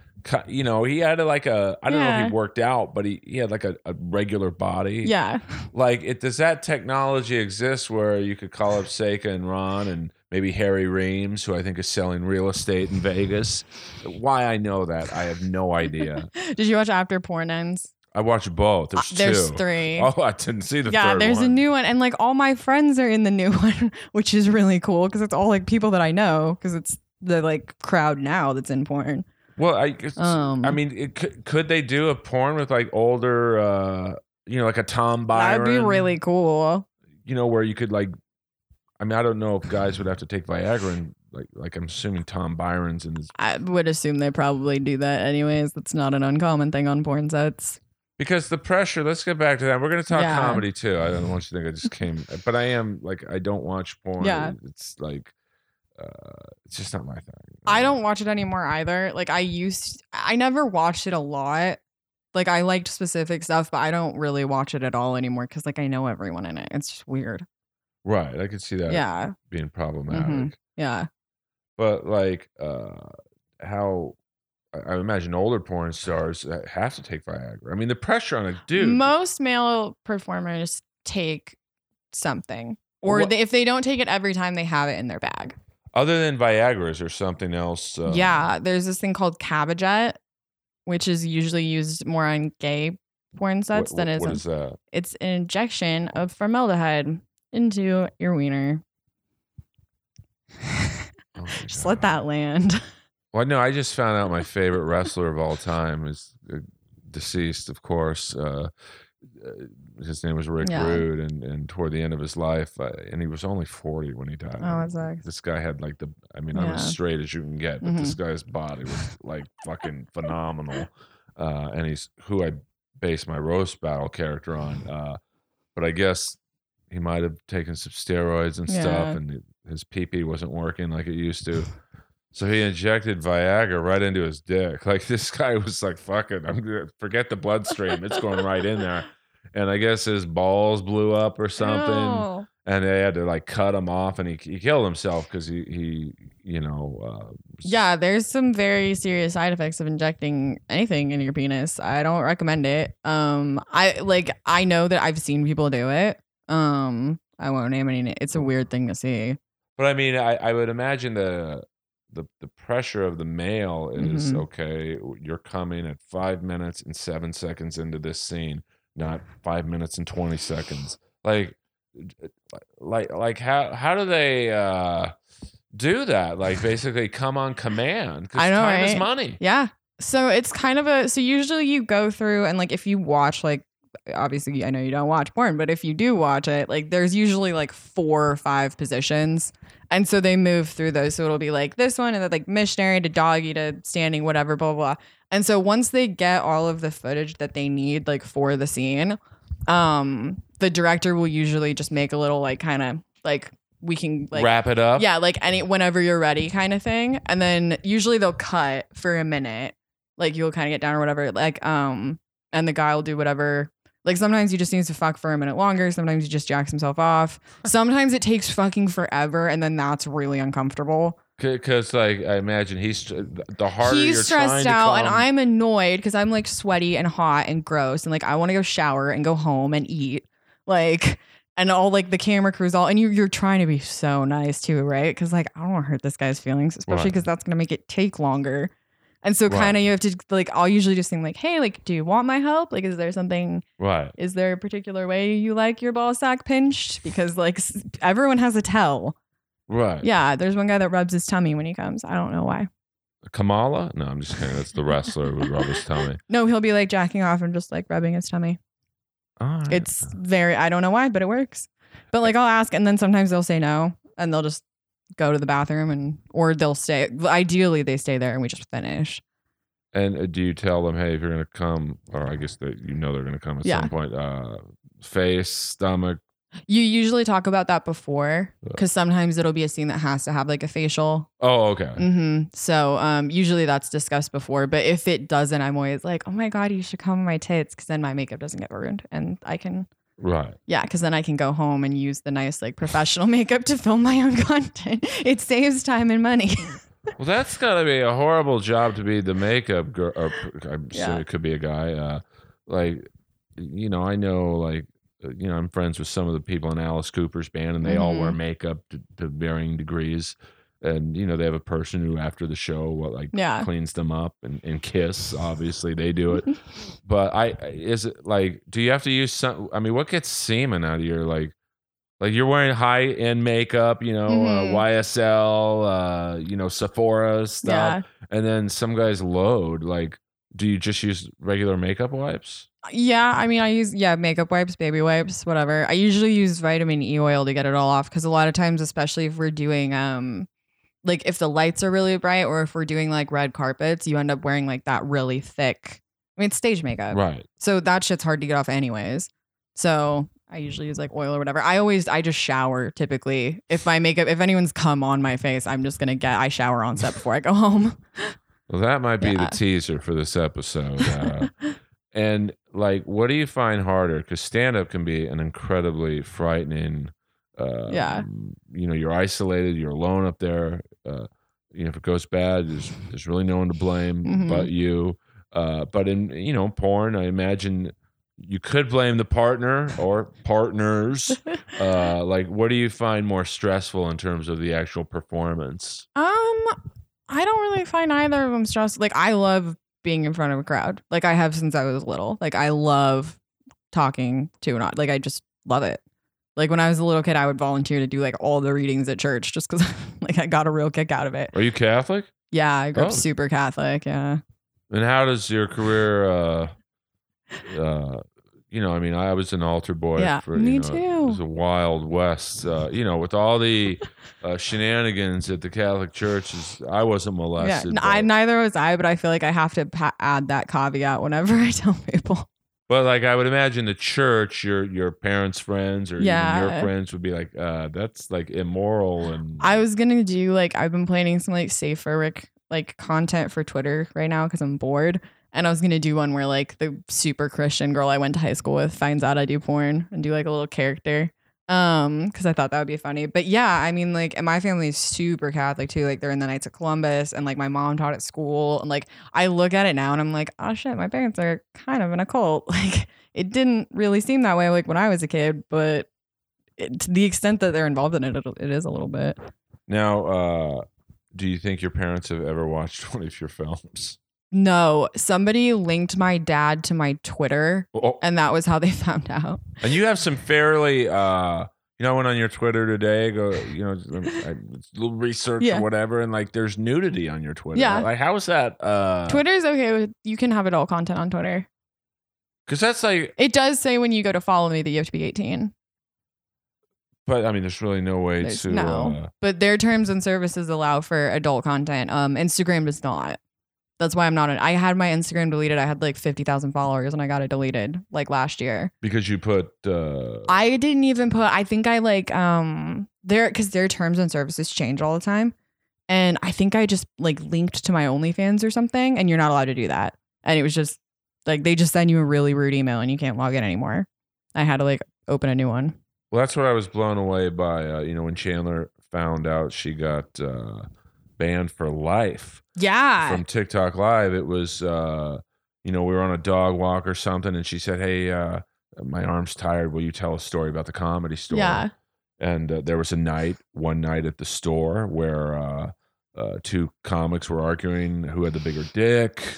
You know, he had like a, I don't know if he worked out, but he, he had like a, a regular body. yeah. Like, it, does that technology exist where you could call up Seka and Ron and maybe Harry Reams, who I think is selling real estate in Vegas? Why I know that, I have no idea. [LAUGHS] Did you watch After Porn Ends? I watched both. There's Uh, there's two. three. [LAUGHS] Oh, I didn't see the yeah, there's a new one, and like all my friends are in the new [LAUGHS] one, which is really cool because it's all like people that I know because it's the like crowd now that's in porn. Well, I Um, I mean, it, could, could they do a porn with like older, uh, you know, like a Tom Byron? That'd be really cool. you know, where you could like, I mean, I don't know if guys would have to take Viagra and like, like I'm assuming Tom Byron's in his I would assume they probably do that anyways. That's not an uncommon thing on porn sets. because the pressure. Let's get back to that. We're gonna talk Yeah. comedy too. I don't want you to think I just came, but I am like I don't watch porn. Yeah. it's like, uh, it's just not my thing. I don't watch it anymore either. Like I used, I never watched it a lot. Like I liked specific stuff, but I don't really watch it at all anymore because like I know everyone in it. It's just weird. Right, I could see that Yeah, being problematic. Mhm. yeah. but like uh how I imagine older porn stars uh, have to take Viagra. I mean, the pressure on a dude. Most male performers take something, or they, if they don't take it every time, they have it in their bag. other than Viagra, is there something else? Uh, yeah, there's this thing called Caverject, which is usually used more on gay porn What, sets than what- is, what on- is that? it's an injection of formaldehyde into your wiener. Oh [LAUGHS] Just let that land. Well, no, I just found out my favorite wrestler of all time is uh, deceased, of course. Uh, uh, his name was Rick Yeah. Rude, and and toward the end of his life, uh, and he was only forty when he died. Oh, sucks. This guy had like the, I mean, I'm as straight as you can get, but this Mm-hmm. guy's body was like fucking phenomenal, uh, and he's who I base my roast battle character on. Uh, but I guess he might have taken some steroids and Yeah. stuff, and his PP wasn't working like it used to. [LAUGHS] So he injected Viagra right into his dick. [LAUGHS] Like this guy was like, "Fuck it, I'm gonna forget the bloodstream. It's going right in there." And I guess his balls blew up or something, No. and they had to like cut him off, and he he killed himself because he he you know uh, Yeah, there's some very serious side effects of injecting anything in your penis. I don't recommend it. Um, I like I know that I've seen people do it. Um, I won't name any. It's a weird thing to see. But I mean, I, I would imagine the the the pressure of the male is Mhm. okay. You're coming at five minutes and seven seconds into this scene, not five minutes and twenty seconds. Like, like, like how how do they uh do that? Like, [SIGHS] basically, come on command because I know, time is right? money. Yeah. So it's kind of a so usually you go through and like if you watch like obviously I know you don't watch porn, but if you do watch it, like there's usually like four or five positions. And so they move through those. So it'll be like this one and then like missionary to doggy to standing, whatever, blah, blah, blah. And so once they get all of the footage that they need like for the scene, um, the director will usually just make a little like kind of like we can like Wrap it up. yeah, like any whenever you're ready kind of thing. And then usually they'll cut for a minute. Like you'll kind of get down or whatever. Like um and the guy will do whatever. Like sometimes he just needs to fuck for a minute longer. Sometimes he just jacks himself off. [LAUGHS] Sometimes it takes fucking forever and then that's really uncomfortable. because like I imagine he's the harder He's you're stressed trying to out and I'm annoyed because I'm like sweaty and hot and gross and like I want to go shower and go home and eat. Like and all like the camera crews all and you you're trying to be so nice too, right? Because like I don't want to hurt this guy's feelings, especially Right. because that's gonna make it take longer. And so Right. kind of you have to like I'll usually just think like, hey, like, do you want my help? Like, is there something? right. Is there a particular way you like your ball sack pinched? Because like everyone has a tell. Right. Yeah, there's one guy that rubs his tummy when he comes. I don't know why. Kamala? No, I'm just kidding. That's the wrestler who rubs his tummy. [LAUGHS] No, he'll be like jacking off and just like rubbing his tummy. Right. It's very I don't know why, but it works. But like I'll ask and then sometimes they'll say no and they'll just go to the bathroom and or they'll stay ideally they stay there and we just finish. And uh, do you tell them, hey, if you're gonna come, or I guess that you know they're gonna come at Yeah. some point, uh, face, stomach. You usually talk about that before because sometimes it'll be a scene that has to have like a facial. Oh, okay. hmm So um, usually that's discussed before. But if it doesn't, I'm always like, oh my God, you should come on my tits because then my makeup doesn't get ruined. And I can, Right. yeah, because then I can go home and use the nice like professional [LAUGHS] makeup to film my own [LAUGHS] content. It saves time and money. Well, that's gotta be a horrible job to be the makeup girl. Or, I'm Yeah. sure it could be a guy. Uh, like, you know, I know, like, uh, you know, I'm friends with some of the people in Alice Cooper's band, and they all wear Mhm. makeup to, to varying degrees. And you know, they have a person who, after the show, what like Yeah. cleans them up and, and kiss. Obviously, they do it. [LAUGHS] but I is it like, do you have to use some? I mean, what gets semen out of your like? Like you're wearing high end makeup, you know, Mhm. uh, YSL, uh, you know, Sephora stuff yeah. and then some guys load like do you just use regular makeup wipes Yeah, I mean, I use yeah makeup wipes, baby wipes, whatever. I usually use vitamin E oil to get it all off because a lot of times, especially if we're doing um, like if the lights are really bright or if we're doing like red carpets, you end up wearing like that really thick. I mean, it's stage makeup, right so that shit's hard to get off anyways. So I usually use like oil or whatever. I always I just shower typically. If my makeup, if anyone's come on my face, I'm just gonna get I shower on set before I go home. [LAUGHS] well that might be Yeah. the teaser for this episode uh, [LAUGHS] and like what do you find harder because stand-up can be an incredibly frightening uh, Yeah. you know you're isolated you're alone up there uh, you know if it goes bad there's, there's really no one to blame Mhm. but you uh, but in you know porn i imagine you could blame the partner or partners [LAUGHS] uh like what do you find more stressful in terms of the actual performance Um, I don't really find either of them stressful. Like I love being in front of a crowd. Like I have since I was little. Like I love talking to an like I just love it. Like when I was a little kid, I would volunteer to do like all the readings at church just because [LAUGHS] like I got a real kick out of it. are you catholic Yeah, I grew Oh. up super Catholic. Yeah. and how does your career uh uh you know, I mean, I was an altar boy. Yeah, for, me you know, too. It was a wild west. Uh, you know, with all the uh, shenanigans at the Catholic churches, I wasn't Yeah, molested. n- I neither was I, but I feel like I have to pa- add that caveat whenever [LAUGHS] I tell people. But like I would imagine the church, your your parents' friends or even your friends would be like, uh, that's like immoral and I was gonna do like I've been planning some like safer Rick like content for Twitter right now because I'm bored, and I was gonna do one where like the super Christian girl I went to high school with finds out I do porn and do like a little character. Um, because I thought that would be funny. But yeah, I mean, like, and my family is super Catholic too. Like, they're in the Knights of Columbus, and like my mom taught at school, and like I look at it now and I'm like, oh shit, my parents are kind of in a cult. [LAUGHS] Like, it didn't really seem that way like when I was a kid, but it, to the extent that they're involved in it, it, it is a little bit. now. Uh, do you think your parents have ever watched [LAUGHS] one of your films? No, somebody linked my dad to my Twitter, Oh, and that was how they [LAUGHS] found out. and you have some fairly. Uh, you know, I went on your Twitter today. Go, you know, I, a little research Yeah. or whatever, and like, there's nudity on your Twitter. Yeah. like how is that? Uh, Twitter's okay with you can have adult content on Twitter. because that's like, It does say when you go to follow me that you have to be 18. but I mean, there's really no way There's to. no. Uh, But their terms and services allow for adult content. Um, Instagram does not. That's why I'm not. An, I had my Instagram deleted. I had like 50,000 followers, and I got it deleted like last year. because you put. Uh, I didn't even put. I think I like um their because their terms and services change all the time, and I think I just like linked to my OnlyFans or something, and you're not allowed to do that. And it was just like they just send you a really rude email, and you can't log in anymore. I had to like open a new one. Well, that's what I was blown away by. Uh, you know, when Chandler found out she got uh, banned for life Yeah. from TikTok Live, it was, uh, you know, we were on a dog walk or something, and she said, "Hey, uh, my arm's tired. Will you tell a story about the comedy store?" yeah. And uh, there was a night, one night at the store, where uh, uh, two comics were arguing who had the bigger dick.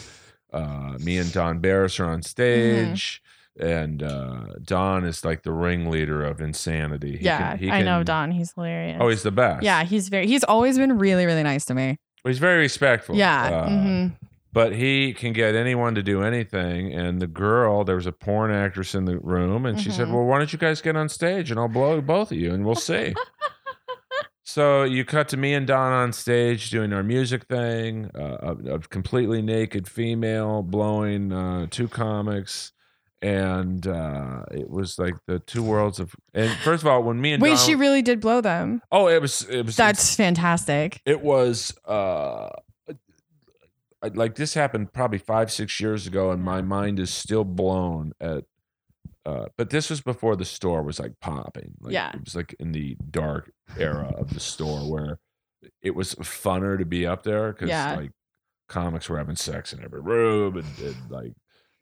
Uh, me and Don Barris are on stage, and uh, Don is like the ringleader of insanity. He yeah. can- I know Don. He's hilarious. Oh, he's the best. yeah. He's very. He's always been really really nice to me. he's very respectful. Yeah. Uh, mhm. But he can get anyone to do anything. And the girl, there was a porn actress in the room, and she said, Mhm. "Well, why don't you guys get on stage and I'll blow both of you, and we'll see." [LAUGHS] so you cut to me and Don on stage doing our music thing, uh, a, a completely naked female blowing uh, two comics. And uh, it was like the two worlds of. And first of all, when me and Wait, Don, she really did blow them. oh, it was it was That's fantastic. it was uh like this happened probably five six years ago and my mind is still blown at uh but this was before the store was like popping like, Yeah. it was like in the dark era of the store where it was funner to be up there because Yeah. like comics were having sex in every room and, and like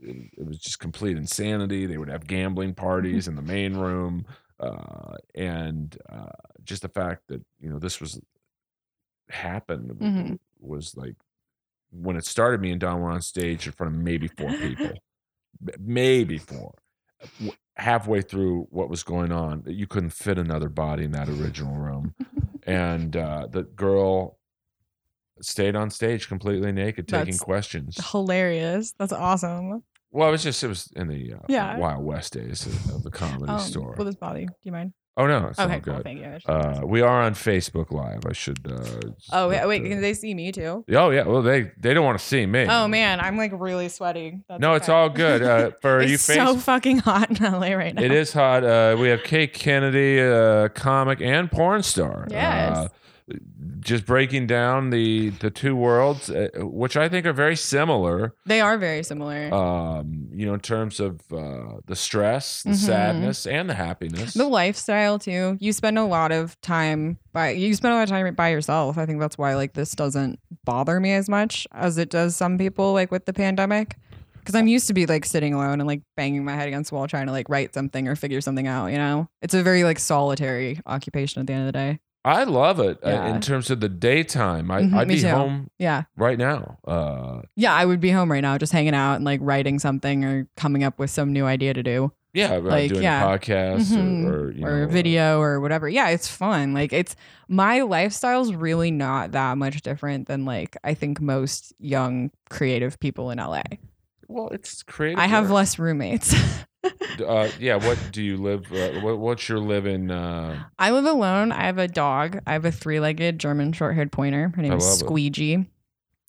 it, it was just complete insanity. They would have gambling parties in the main room uh and uh just the fact that you know this was happened Mhm. was like when it started me and don were on stage in front of maybe four people. Maybe four. Halfway through what was going on you couldn't fit another body in that original room. [LAUGHS] And uh the girl stayed on stage completely naked taking That's questions Hilarious. That's awesome. well it was just it was in the uh, Yeah. wild west days of, the comedy Um, store this bother you? Do you mind? oh no it's okay, cool. Thank you. Uh, we are on Facebook Live. I should. Uh, oh wait, can they see me too? Oh yeah. Well, they they don't want to see me. Oh man, I'm like really sweating. That's No, it's all good. Uh, [LAUGHS] for it's you, so fucking hot in LA right now. It is hot. Uh, we have Kate Kennedy, uh, comic and porn star. Yes. Just breaking down the the two worlds, uh, which I think are very similar. They are very similar. Um, you know, in terms of uh, the stress, the Mhm. sadness, and the happiness. the lifestyle too. You spend a lot of time by you spend a lot of time by yourself. I think that's why like this doesn't bother me as much as it does some people like with the pandemic. Because I'm used to be like sitting alone and like banging my head against the wall trying to like write something or figure something out. You know, it's a very like solitary occupation at the end of the day. I love it uh, Yeah. in terms of the daytime. I, Mhm, I'd be too. home Yeah, right now. Uh, yeah. I would be home right now, just hanging out and like writing something or coming up with some new idea to do. yeah, uh, Like, doing yeah. a podcast Mhm. or, or, you or know, a video or whatever. Yeah, it's fun. Like it's my lifestyle's really not that much different than like I think most young creative people in LA. Well, it's creative. I have work. less roommates. [LAUGHS] uh, yeah. What do you live? Uh, what, what's your living? Uh, I live alone. I have a dog. I have a three-legged German short-haired pointer. Her name I is. Squeegee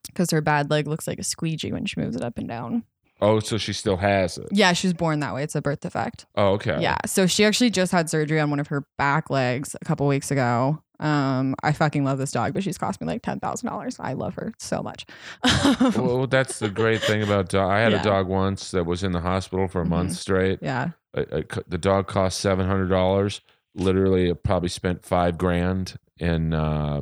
because her bad leg looks like a squeegee when she moves it up and down. oh, so she still has it. Yeah, she was born that way. It's a birth defect. Oh, okay. Yeah. So she actually just had surgery on one of her back legs a couple weeks ago. Um, I fucking love this dog, but she's cost me like ten thousand dollars. I love her so much. [LAUGHS] Well, that's the great thing about dog. I had Yeah. a dog once that was in the hospital for a month Mhm. straight. yeah. I- I the dog cost seven hundred dollars. Literally, it probably spent five grand, and uh,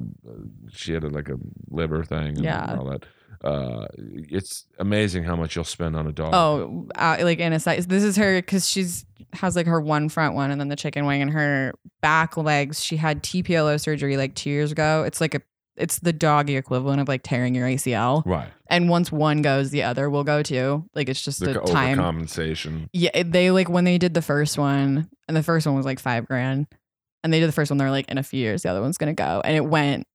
she had a, like a liver thing. And Yeah. all that. Uh, it's amazing how much you'll spend on a dog. Oh, uh, like in a size. This is her because she's has like her one front one and then the chicken wing and her back legs. She had TPLO surgery like two years ago. It's like a it's the doggy equivalent of like tearing your ACL. right. And once one goes, the other will go too. Like it's just The the time. overcompensation. Yeah, it- they like when they did the first one, and the first one was like five grand, and they did the first one. They're like, in a few years, the other one's gonna go, and it went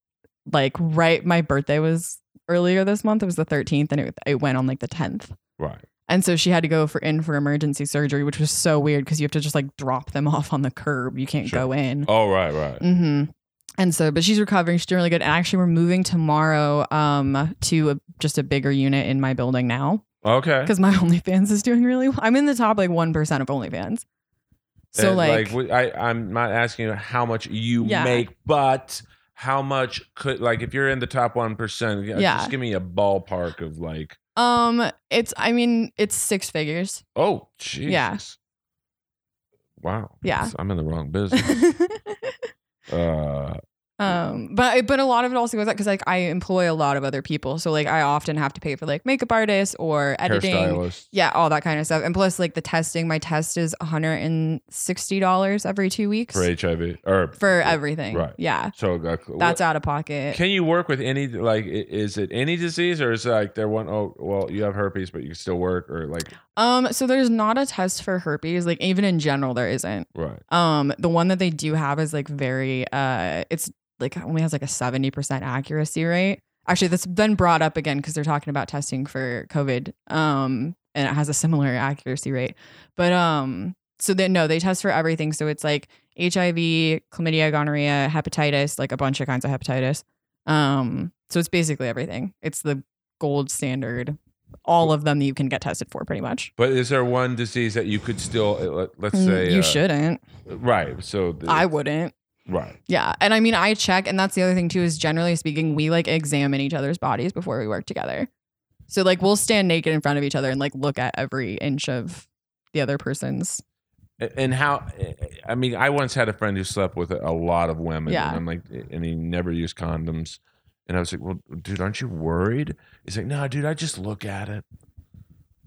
like right. My birthday was earlier this month. It was the thirteenth, and it it went on like the tenth. Right. And so she had to go for in for emergency surgery, which was so weird because you have to just like drop them [LAUGHS] off on the curb. You can't Sure. go in. Oh, right, right. hmm And so, but she's recovering. She's doing really good. And actually, we're moving tomorrow um, to a, just a bigger unit in my building now Okay. because my [LAUGHS] OnlyFans is doing really well. I'm in the top like 1% of OnlyFans. So, Uh, like, we- I, I'm not asking you how much you Yeah. make, but how much could like if you're in the top one percent? Yeah. Just give me a ballpark of like, um, it's, I mean, it's six figures. oh, Jesus. Yeah. Wow. Yeah. I'm in the wrong [LAUGHS] business. [LAUGHS] uh, Um, but but a lot of it also goes up because like I employ a lot of other people, so like I often have to pay for like makeup artists or editing, yeah, all that kind of stuff. And plus, like the testing, my test is one hundred and sixty dollars every two weeks for HIV or for everything. Right. Yeah, So uh, that's out of pocket. Can you work with any like? Is it any disease or is it like they're one? Oh, well, you have herpes, but you can still work, or like um, so there's not a test for herpes. Like even in general, there isn't. right? Um, the one that they do have is like very uh, it's like only has like a seventy percent accuracy rate. Actually, that's been brought up again because they're talking about testing for COVID. Um, and it has a similar accuracy rate. But um, so then no, they test for everything. So it's like HIV, chlamydia, gonorrhea, hepatitis, like a bunch of kinds of hepatitis. Um, so it's basically everything. It's the gold standard. All of them that you can get tested for, pretty much. But is there one disease that you could still uh, let, let's Mm, say you uh, shouldn't. right? So the, I wouldn't. Right. Yeah. And I mean, I check, and that's the other thing too, is generally speaking, we like examine each other's bodies before we work together. So, like, we'll stand naked in front of each other and like look at every inch of the other person's. And how? I mean, I once had a friend who slept with a lot of women. Yeah. And I'm like, and he never used condoms. And I was like, well, dude, aren't you worried? He's like, no, dude, I just look at it.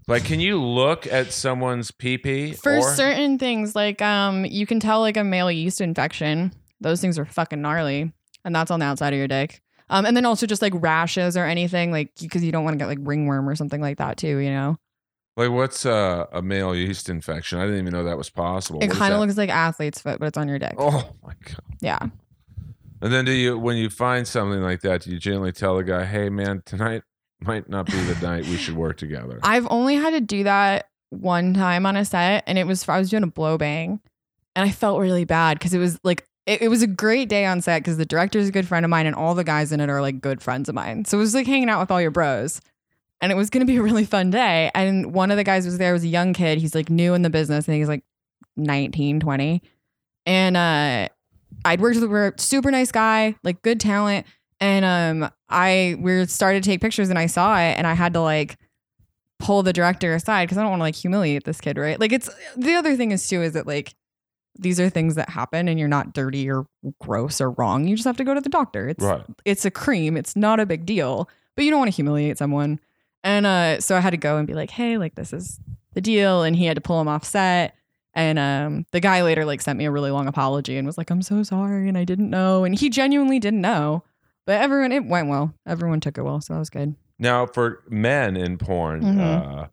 Like, can you look at someone's pee pee? For certain things, like, um, you can tell like a male yeast infection. Those things are fucking gnarly. And that's on the outside of your dick. Um, and then also just like rashes or anything, like, because you don't want to get like ringworm or something like that too, you know? Like, what's uh, a male yeast infection? I didn't even know that was possible. it kind of looks like athlete's foot, but it's on your dick. Oh my god! Yeah. And then do you, when you find something like that, do you generally tell the guy, "Hey, man, tonight might not be the night we should work together"? I've only had to do that one time on a set, and it was I was doing a blow bang, and I felt really bad because it was like it, it was a great day on set because the director is a good friend of mine, and all the guys in it are like good friends of mine. So it was like hanging out with all your bros, and it was gonna be a really fun day. And one of the guys was there was a young kid. He's like new in the business, and he's like 19, 20. and uh, I'd worked with a super nice guy, like good talent. And um, I we started to take pictures, and I saw it, and I had to like pull the director aside because I don't want to like humiliate this kid, right? Like it's the other thing is too is that like these are things that happen and you're not dirty or gross or wrong. You just have to go to the doctor. It's right. it's a cream. It's not a big deal, but you don't want to humiliate someone. And uh, so I had to go and be like, hey, like this is the deal. And he had to pull him off set. And um, the guy later like sent me a really long apology and was like, I'm so sorry. And I didn't know. And he genuinely didn't know. But everyone, it went well. Everyone took it well. So that was good. Now, for men in porn, Mhm. uh,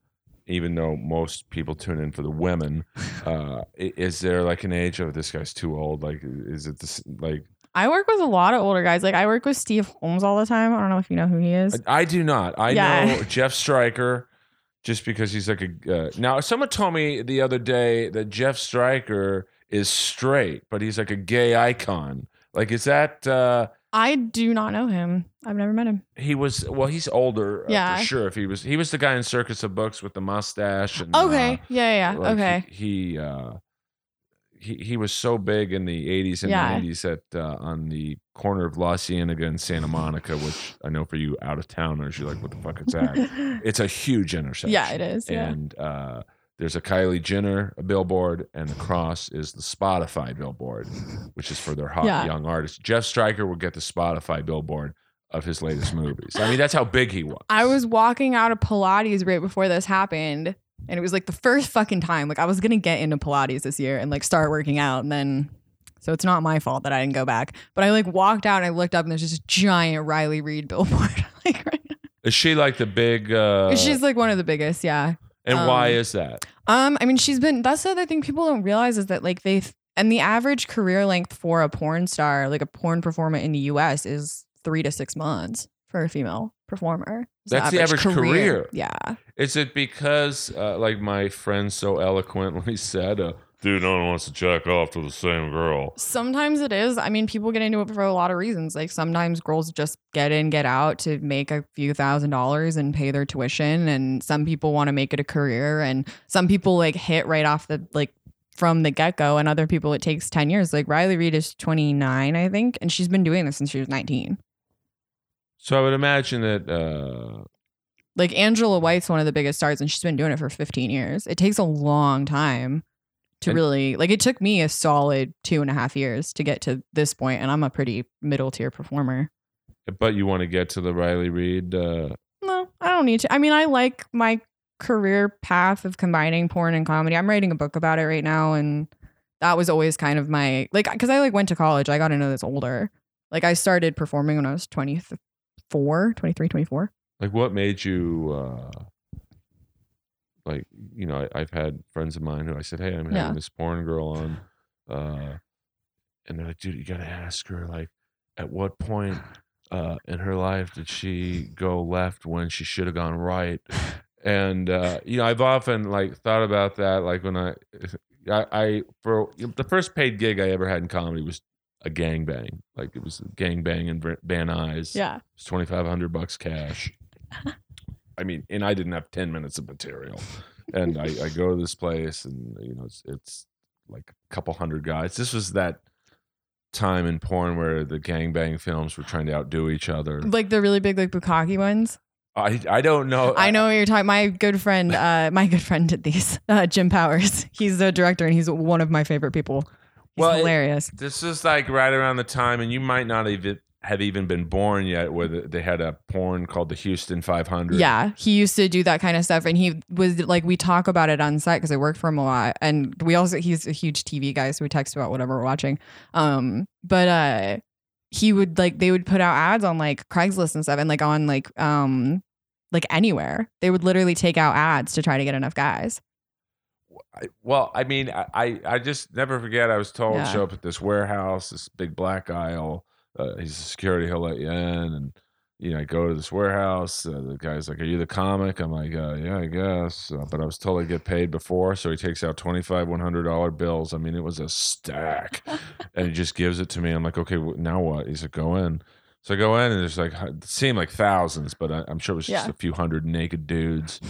even though most people tune in for the women, [LAUGHS] uh, is there like an age of this guy's too old? Like, is it this? Like, I work with a lot of older guys. Like I work with Steve Holmes all the time. I don't know if you know who he is. I, I do not. I Yeah. know [LAUGHS] Jeff Stryker. just because he's like a. Uh, now, someone told me the other day that Jeff Stryker is straight, but he's like a gay icon. Like, is that uh, I do not know him. I've never met him. he was? Well, he's older, uh, Yeah. for sure. If he was, he was the guy in Circus of Books with the mustache. And, Okay. uh, yeah, yeah. like, okay. He, he uh, he he was so big in the '80s and Yeah. '90s at uh, on the corner of La Cienega and Santa Monica, which I know for you out of towners, you're like, what the fuck is that? [LAUGHS] it's a huge intersection. yeah, it is. Yeah. And uh, there's a Kylie Jenner billboard, and across is the Spotify billboard, which is for their hot Yeah. young artists. Jeff Stryker will get the Spotify billboard of his latest movies. I mean, that's how big he was. I was walking out of Pilates right before this happened, and it was like the first fucking time. Like I was gonna get into Pilates this year and like start working out, and then so it's not my fault that I didn't go back. But I like walked out and I looked up and there's this giant Riley Reid billboard. [LAUGHS] like right Is she like the big? Uh, she's like one of the biggest, yeah. And why um, is that? Um, I mean, she's been. That's the other thing people don't realize is that like they and the average career length for a porn star, like a porn performer in the U.S., is three to six months for a female performer. That's the average career. Yeah. Is it because, uh, like my friend so eloquently [LAUGHS] said, uh, dude, no one wants to jack off to the same girl? Sometimes it is. I mean, people get into it for a lot of reasons. Like sometimes girls just get in, get out to make a few thousand dollars and pay their tuition. And some people want to make it a career. And some people like hit right off the like from the get go. And other people it takes 10 years. Like Riley Reid is 29, I think. And she's been doing this since she was 19. So I would imagine that. Uh, Like Angela White's one of the biggest stars and she's been doing it for 15 years. It takes a long time to really like it took me a solid two and a half years to get to this point, and I'm a pretty middle tier performer. but you want to get to the Riley Reid. Uh, No, I don't need to. I mean, I like my career path of combining porn and comedy. I'm writing a book about it right now, and that was always kind of my like because I like went to college. I got to know this older. Like I started performing when I was 24, 23, 24. like, what made you? Uh, like, you know, I, I've had friends of mine who I said, "Hey, I'm having Yeah. this porn girl on," uh, and they're like, "Dude, you got to ask her like, at what point uh, in her life did she go left when she should have gone right?" and uh, you know, I've often like thought about that. Like when I, [LAUGHS] I, I for the first paid gig I ever had in comedy was a gang bang, Like it was gang bang and Van Nuys. Yeah. It was twenty five hundred bucks cash. [LAUGHS] I mean, and I didn't have ten minutes of material, [LAUGHS] and I, I go to this place, and you know, it's, it's like a couple hundred guys. This was that time in porn where the gangbang films were trying to outdo each other. Like the really big, like Bukkake ones. I I don't know. I know what you're talking. My good friend, uh, my good friend did these. Uh, Jim Powers. [LAUGHS] He's the director, and he's one of my favorite people. He's Well, it- hilarious. This is like right around the time, and you might not even have even been born yet, where they had a porn called the Houston 500. yeah, he used to do that kind of stuff, and he was like, we talk about it on set because I worked for him a lot, and we also he's a huge TV guy, so we text about whatever we're watching. Um, but uh, he would like they would put out ads on like Craigslist and stuff, and like on like um like anywhere they would literally take out ads to try to get enough guys. Well, I mean, I, I I just never forget. I was told Yeah. show up at this warehouse, this big black aisle. Uh, he's a security. He'll let you in, and you know, I go to this warehouse. Uh, the guy's like, "Are you the comic?" I'm like, uh, "Yeah, I guess." Uh, but I was told I get paid before, so he takes out twenty five one hundred dollar bills. I mean, it was a stack, [LAUGHS] and he just gives it to me. I'm like, "Okay, wh- now what?" He's like, "Go in." So I go in, and there's like it seemed like thousands, but I, I'm sure it was just Yeah. a few hundred naked dudes.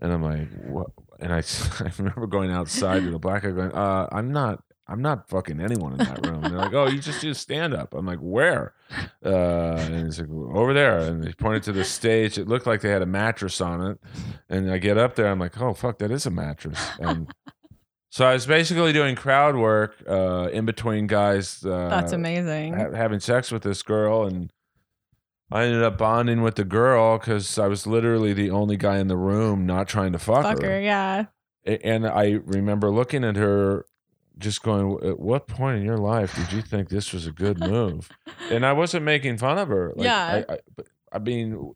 And I'm like, "What?" And I, [LAUGHS] I remember going outside to the black guy going, uh, I'm not, I'm not fucking anyone in that room. And they're like, oh, you just do stand up. I'm like, where? Uh, and he's like, over there. And they pointed to the stage. It looked like they had a mattress on it. And I get up there. I'm like, oh, fuck, that is a mattress. And so I was basically doing crowd work uh, in between guys uh, That's amazing. ha- having sex with this girl. And I ended up bonding with the girl because I was literally the only guy in the room not trying to fuck, her. Fucker, yeah. And I remember looking at her, just going, "At what point in your life did you think this was a good move?" And I wasn't making fun of her. Like, Yeah. I, I, I mean,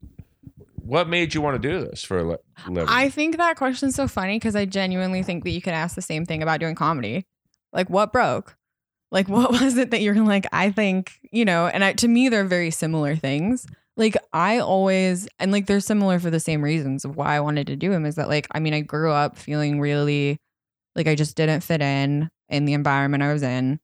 what made you want to do this for a li- living? I think that question's so funny because I genuinely think that you could ask the same thing about doing comedy. Like, what broke? Like, [LAUGHS] what was it that you're like, I think, you know, and I, to me, they're very similar things. like I always and like they're similar for the same reasons of why I wanted to do them is that like I mean I grew up feeling really like I just didn't fit in in the environment I was in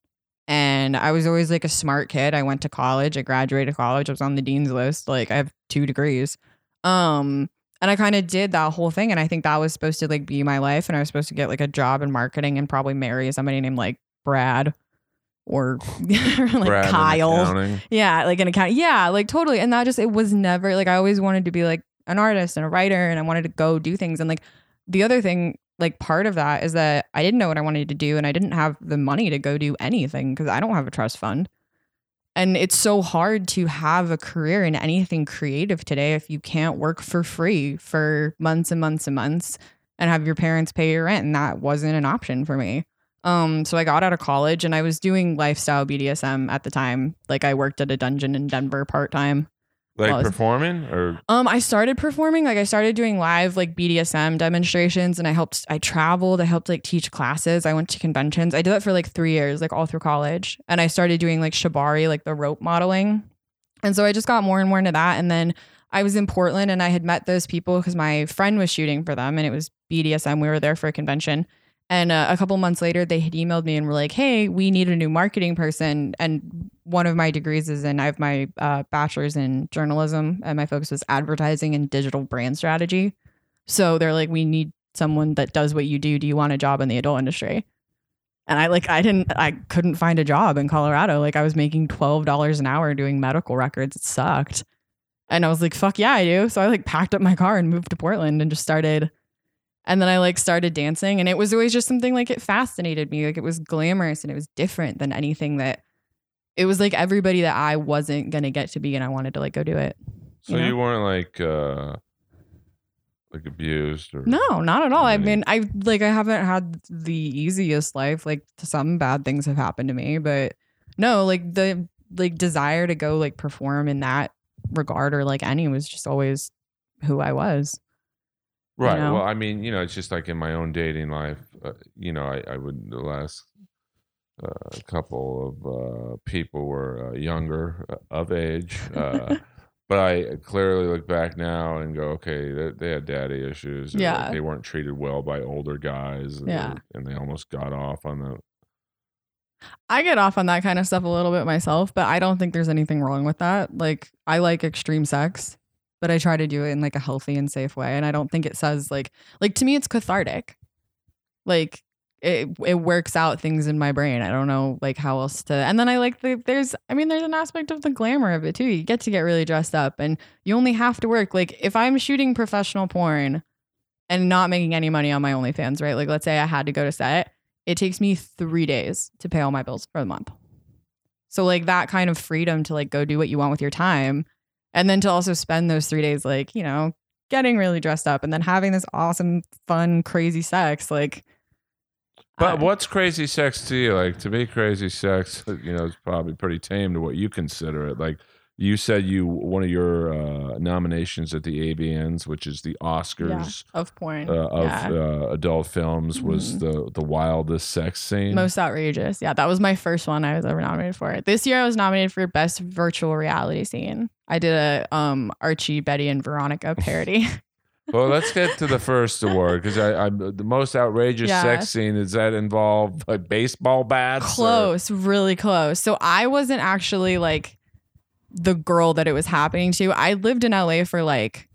and I was always like a smart kid. I went to college, I graduated college, I was on the dean's list, like I have 2 degrees. Um and I kind of did that whole thing and I think that was supposed to like be my life and I was supposed to get like a job in marketing and probably marry somebody named like Brad or [LAUGHS] like Brad Kyle. Yeah, like an account. Yeah, like totally. And that just it was never like I always wanted to be like an artist and a writer and I wanted to go do things. And like the other thing, like part of that is that I didn't know what I wanted to do and I didn't have the money to go do anything because I don't have a trust fund. And it's so hard to have a career in anything creative today if you can't work for free for months and months and months and have your parents pay your rent. And that wasn't an option for me. Um, so I got out of college and I was doing lifestyle BDSM at the time. Like I worked at a dungeon in Denver part time. Like Well, performing or Um, I started performing, like I started doing live like BDSM demonstrations and I helped I traveled, I helped like teach classes. I went to conventions. I did that for like three years, like all through college. And I started doing like shibari, like the rope modeling. And so I just got more and more into that. And then I was in Portland and I had met those people because my friend was shooting for them and it was BDSM. We were there for a convention. And uh, a couple months later, they had emailed me and were like, "Hey, we need a new marketing person." And one of my degrees is in I have my uh, bachelor's in journalism, and my focus was advertising and digital brand strategy. So they're like, "We need someone that does what you do. Do you want a job in the adult industry?" And I like I didn't I couldn't find a job in Colorado. Like I was making twelve dollars an hour doing medical records. It sucked. And I was like, "Fuck yeah, I do." So I like packed up my car and moved to Portland and just started and then I like started dancing and it was always just something like it fascinated me. Like it was glamorous and it was different than anything that it was like everybody that I wasn't gonna get to be and I wanted to like go do it. so You know? you weren't like uh like abused or No, not at all. I mean, I like I haven't had the easiest life. Like some bad things have happened to me, but no, like the like desire to go like perform in that regard or like any was just always who I was. You Right. know? Well, I mean, you know, it's just like in my own dating life. Uh, you know, I, I would the last uh, couple of uh, people were uh, younger uh, of age, uh, [LAUGHS] but I clearly look back now and go, okay, they, they had daddy issues. like, Yeah. they weren't treated well by older guys. and Yeah. they- and they almost got off on the. I get off on that kind of stuff a little bit myself, but I don't think there's anything wrong with that. Like I like extreme sex, but I try to do it in like a healthy and safe way. And I don't think it says like like to me it's cathartic. Like it it works out things in my brain. I don't know like how else to and then I like the there's I mean there's an aspect of the glamour of it too. You get to get really dressed up and you only have to work. Like if I'm shooting professional porn and not making any money on my OnlyFans, right? Like let's say I had to go to set it takes me three days to pay all my bills for the month. So like that kind of freedom to like go do what you want with your time, and then to also spend those three days like you know getting really dressed up and then having this awesome, fun, crazy sex. Like, But what's crazy sex to you? Like to me, crazy sex, you know, is probably pretty tame to what you consider it. Like you said, you one of your uh, nominations at the AVNs, which is the Oscars. of porn, uh, of Yeah. uh, adult films was Mhm. the the wildest sex scene. most outrageous. Yeah, that was my first one I was ever nominated for. This year I was nominated for best virtual reality scene. I did a um Archie, Betty, and Veronica [LAUGHS] parody. well, let's get to the first award because I, the most outrageous Yeah. sex scene. Does that involve like baseball bats? or- close, really close. So I wasn't actually like the girl that it was happening to. I lived in LA for like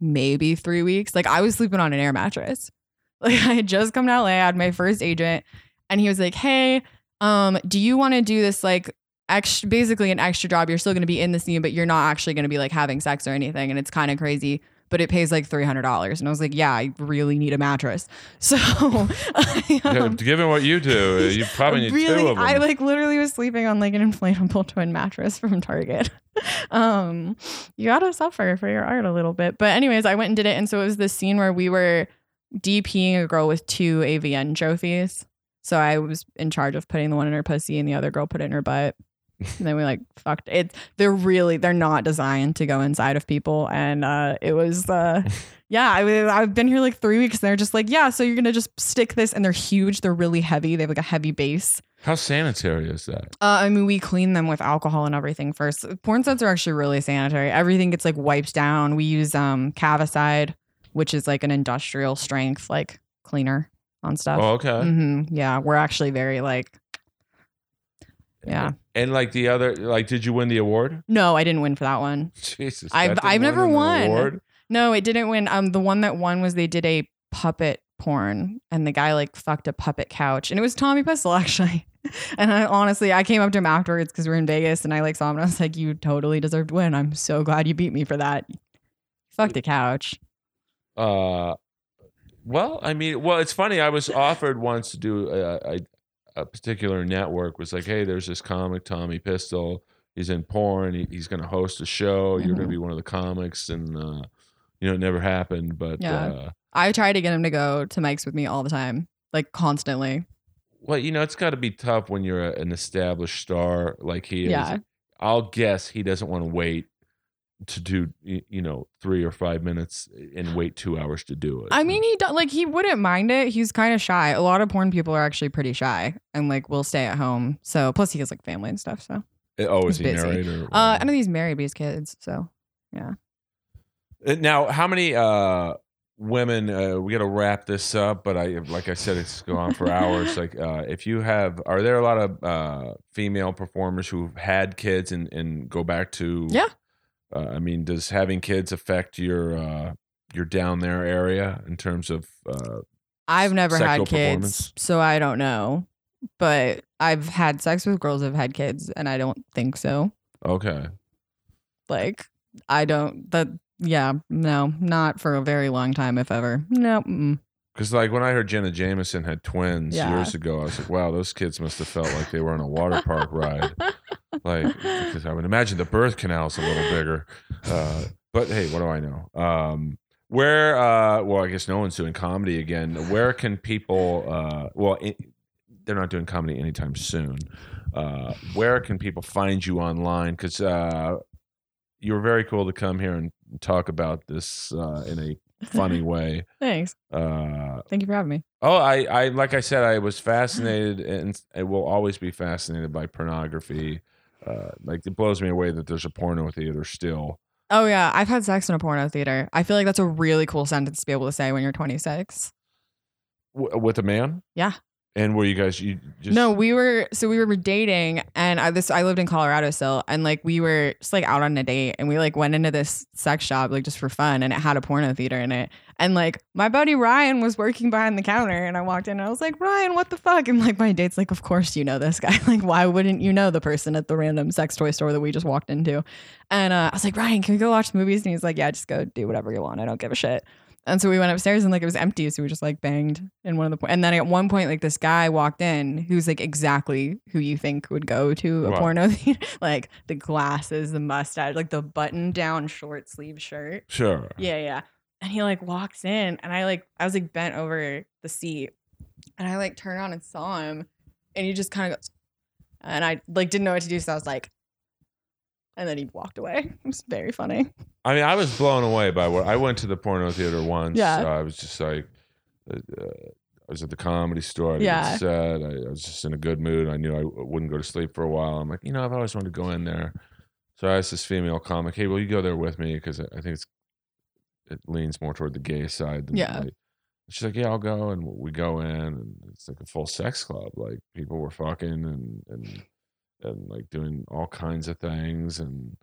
maybe three weeks. Like I was sleeping on an air mattress. [LAUGHS] Like I had just come to LA, I had my first agent, and he was like, Hey, um, do you want to do this like extra basically an extra job? You're still gonna be in the scene, but you're not actually gonna be like having sex or anything, and it's kind of crazy. But it pays like three hundred dollars, and I was like, "Yeah, I really need a mattress." [LAUGHS] So, I, um, given what you do, uh, you probably need really, two of them. I like literally was sleeping on like an inflatable [LAUGHS] twin mattress from Target. [LAUGHS] um, you gotta suffer for your art a little bit. But anyways, I went and did it, and so it was this scene where we were DPing a girl with two AVN trophies. So I was in charge of putting the one in her pussy, and the other girl put it in her butt. And then we like fucked it. They're really they're not designed to go inside of people, and uh, it was uh, [LAUGHS] yeah. I, I've been here like three weeks. And they're just like yeah. So you're gonna just stick this, and they're huge. They're really heavy. They have like a heavy base. How sanitary is that? Uh, I mean, we clean them with alcohol and everything first. Porn sets are actually really sanitary. Everything gets like wiped down. We use um Cavicide, which is like an industrial strength like cleaner on stuff. Oh, okay. hmm Yeah, we're actually very like. Yeah. And like the other, like, did you win the award? No, I didn't win for that one. Jesus, I've- I've never won. award? No, it didn't win. Um, the one that won was they did a puppet porn, and the guy like fucked a puppet couch, and it was Tommy Pistol [LAUGHS] actually. And I honestly, I came up to him afterwards because we are in Vegas, and I like saw him, and I was like, "You totally deserved to win. I'm so glad you beat me for that. Fucked a couch. Uh, well, I mean, well, it's funny. I was offered once to do a, a, a particular network. Was like, hey, there's this comic, Tommy Pistol. He's in porn. He, he's going to host a show. You're going to be one of the comics, and uh, you know, it never happened. But Yeah. uh, I try to get him to go to Mike's with me all the time, like constantly. well, you know, it's got to be tough when you're a, an established star like he is. Yeah. I'll guess he doesn't want to wait to do you know three or five minutes and wait two hours to do it. I mean, he do, like he wouldn't mind it. He's kind of shy. A lot of porn people are actually pretty shy and like will stay at home. So plus he has like family and stuff. So oh, is he's he busy. married or? uh, I know he's married, but he's kids. So yeah. Now, how many uh, women? Uh, we got to wrap this up, but I, like I said, it's go on for hours. [LAUGHS] Like, uh, if you have, are there a lot of uh, female performers who've had kids and and go back to? Yeah. Uh, I mean, does having kids affect your uh, your down there area in terms of? Uh, I've never had kids, so I don't know. But I've had sex with girls who've had kids, and I don't think so. okay. Like I don't. That yeah, no, not for a very long time, if ever. No. Because like when I heard Jenna Jameson had twins Yeah. years ago, I was like, wow, those kids must have felt like they were on a water park ride. [LAUGHS] Like, I would imagine the birth canal's a little bigger. Uh, but hey, what do I know? Um, where, uh, well, I guess no one's doing comedy again. Where can people, uh, well, they're not doing comedy anytime soon. Uh, where can people find you online? Because uh, you were very cool to come here and talk about this uh, in a funny [LAUGHS] way. Thanks. Uh, Thank you for having me. Oh, I, I, like I said, I was [LAUGHS] fascinated, and I will always be fascinated by pornography. Uh, like it blows me away that there's a porno theater still. Oh yeah, I've had sex in a porno theater. I feel like that's a really cool sentence to be able to say when you're 26. W- with a man. Yeah. And were you guys you just no, we were so we were dating, and I this I lived in Colorado still, and like we were just like out on a date, and we like went into this sex shop like just for fun, and it had a porno theater in it, and like my buddy Ryan was working behind the counter, and I walked in, and I was like Ryan, what the fuck? And like my date's like, of course you know this guy, [LAUGHS] like why wouldn't you know the person at the random sex toy store that we just walked into? And uh, I was like Ryan, can we go watch movies? And he's like, yeah, just go do whatever you want, I don't give a shit. And so we went upstairs and like it was empty. So we just like banged in one of the po- and then at one point like this guy walked in who's like exactly who you think would go to a Wow. porno [LAUGHS] theater. like the glasses, the mustache, like the button down short sleeve shirt. sure. Yeah, yeah. And he like walks in and I like I was like bent over the seat and I like turned around and saw him and he just kind of goes and I like didn't know what to do. So I was like and then he walked away. [LAUGHS] It was very funny. I mean, I was blown away by what I went to the porno theater once. Yeah. Uh, I was just like, uh, uh, I was at the comedy store. I Yeah. set. I, I was just in a good mood. I knew I wouldn't go to sleep for a while. I'm like, you know, I've always wanted to go in there. So I asked this female comic, "Hey, will you go there with me?" Because I I think it's it leans more toward the gay side. Than Yeah. like- she's like, "Yeah, I'll go," and we go in, and it's like a full sex club. Like people were fucking and and and like doing all kinds of things and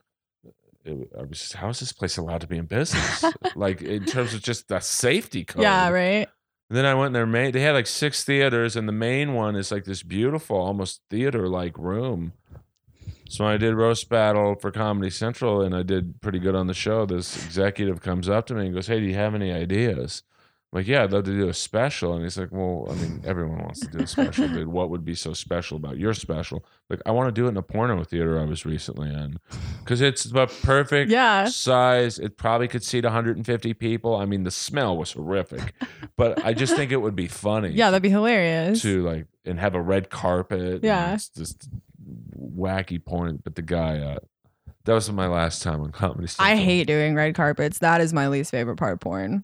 uh, it, I was just, how is this place allowed to be in business? [LAUGHS] like in terms of just the safety code. Yeah, right. And then I went in their main. They had like six theaters, and the main one is like this beautiful, almost theater-like room. So when I did roast battle for Comedy Central, and I did pretty good on the show. This executive comes up to me and goes, "Hey, do you have any ideas?" Like, "Yeah, I'd love to do a special." And he's like, "Well, I mean, everyone wants to do a special, but what would be so special about your special?" Like, I want to do it in a porno theater I was recently in, because it's the perfect Yeah. size. It probably could seat 150 people. I mean, the smell was horrific, but I just think it would be funny. Yeah, that'd be hilarious. to like and have a red carpet. Yeah. it's just wacky porn, but the guy. Uh, that was my last time on Comedy Central. I hate doing red carpets. That is my least favorite part of porn.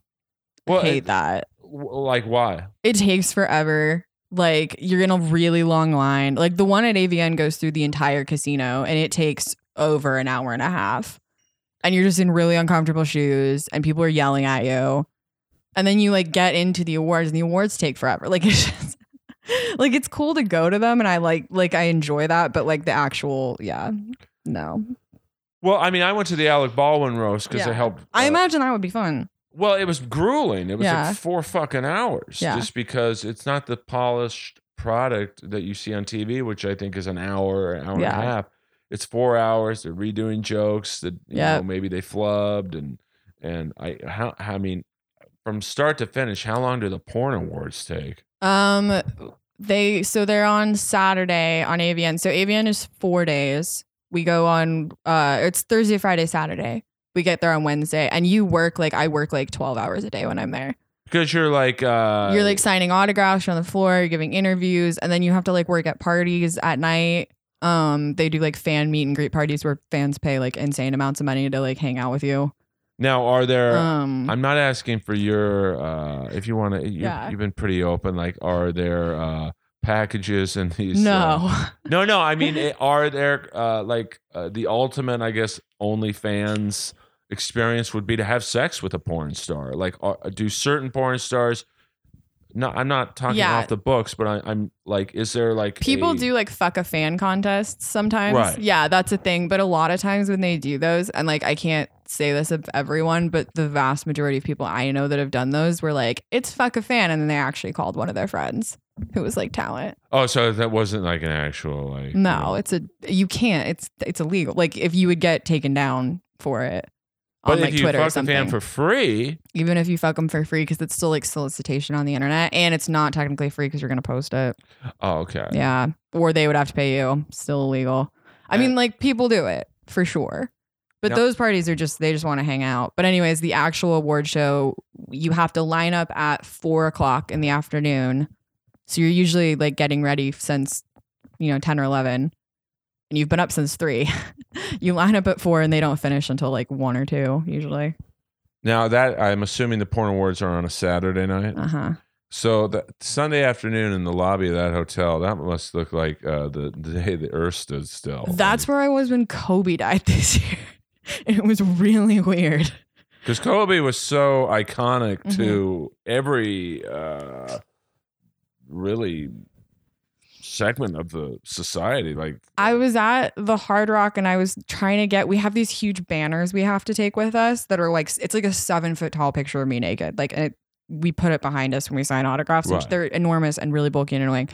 Well, hate it- that. like why? It takes forever. Like you're in a really long line. Like the one at AVN goes through the entire casino and it takes over an hour and a half. And you're just in really uncomfortable shoes and people are yelling at you. And then you like get into the awards and the awards take forever. [LAUGHS] Like it's just like it's cool to go to them and I like like I enjoy that, but like the actual yeah. No. Well, I mean, I went to the Alec Baldwin roast because Yeah. I helped. I uh, imagine that would be fun. Well, it was grueling. It was Yeah. like four fucking hours. Yeah. Just because it's not the polished product that you see on TV, which I think is an hour, an hour Yeah. and a half. It's four hours. They're redoing jokes that you Yeah. know maybe they flubbed and and I how I mean from start to finish, how long do the porn awards take? Um, they so they're on Saturday on AVN. So AVN is four days. We go on. Uh, it's Thursday, Friday, Saturday. We get there on Wednesday, and you work like I work like twelve hours a day when I'm there. Because you're like uh you're like signing autographs you're on the floor. You're giving interviews, and then you have to like work at parties at night. Um, they do like fan meet and greet parties where fans pay like insane amounts of money to like hang out with you. now are there Um, I'm not asking for your uh if you want to you, Yeah. you've been pretty open like are there uh packages in these uh, no. [LAUGHS] No, no. I mean, are there uh, like uh, the ultimate, I guess, OnlyFans experience would be to have sex with a porn star? Like, are, do certain porn stars? No, I'm not talking Yeah. off the books, but I, I'm like, is there like People a- do like fuck a fan contests sometimes. Right. Yeah, that's a thing. But a lot of times when they do those, and like I can't say this of everyone, but the vast majority of people I know that have done those were like, it's fuck a fan. And then they actually called one of their friends who was like talent. Oh, so that wasn't like an actual like. No, it's a, you can't, it's, it's illegal. Like if you would get taken down for it on like Twitter or something. fan for free, even if you fuck them for free, because it's still like solicitation on the internet and it's not technically free because you're going to post it. oh, okay. Yeah. Or they would have to pay you. Still illegal. I mean, like people do it for sure. But those parties are just, they just want to hang out. But, anyways, the actual award show, you have to line up at four o'clock in the afternoon. So you're usually like getting ready since, you know, 10 or 11. And you've been up since three. [LAUGHS] [LAUGHS] you line up at four and they don't finish until like one or two, usually. Now that I'm assuming the porn awards are on a Saturday night. Uh huh. So the Sunday afternoon in the lobby of that hotel, that must look like uh, the, the day the Earth stood still. That's where I was when Kobe died [LAUGHS] this year. it was really weird. because Kobe was so iconic Mm-hmm. to every uh, really segment of the society. Like I uh, was at the Hard Rock and I was trying to get. We have these huge banners we have to take with us that are like it's like a seven foot tall picture of me naked. Like it, we put it behind us when we sign autographs, which they're enormous and really bulky and annoying.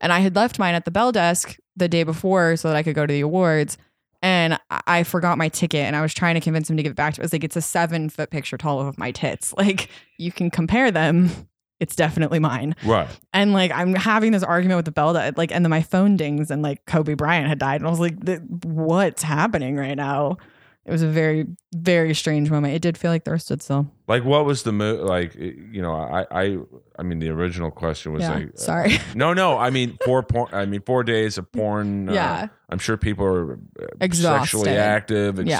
And I had left mine at the bell desk the day before so that I could go to the awards. And I- I forgot my ticket and I was trying to convince him to give it back to me. I was like, it's a seven foot picture tall of my tits. [LAUGHS] Like you can compare them. It's definitely mine. right. And like I'm having this argument with the bell that like and then my phone dings and like Kobe Bryant had died and I was like what's happening right now? It was a very very strange moment. It did feel like the earth stood still. Like what was the mo- like? You know, I I I mean, the original question was yeah. like, uh, Sorry. [LAUGHS] no, no. I mean, four porn. I mean, four days of porn. uh, yeah. I'm sure people are uh, Exhausted. sexually active, Yeah.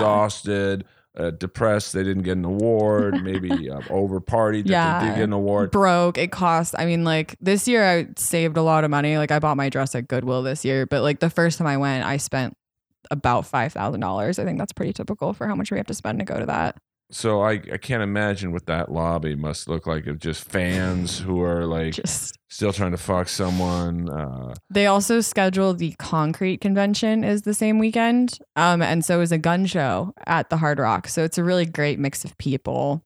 Uh, depressed. They didn't get an award. [LAUGHS] maybe uh, over partied that they Yeah. did get an award. Broke. It cost I mean like this year I saved a lot of money. Like I bought my dress at Goodwill this year, but like the first time I went I spent about $5,000. I think that's pretty typical for how much we have to spend to go to that. So I, I can't imagine what that lobby must look like of just fans who are like Just still trying to fuck someone. Uh, They also schedule the concrete convention is the same weekend. Um, and so is a gun show at the Hard Rock. So it's a really great mix of people.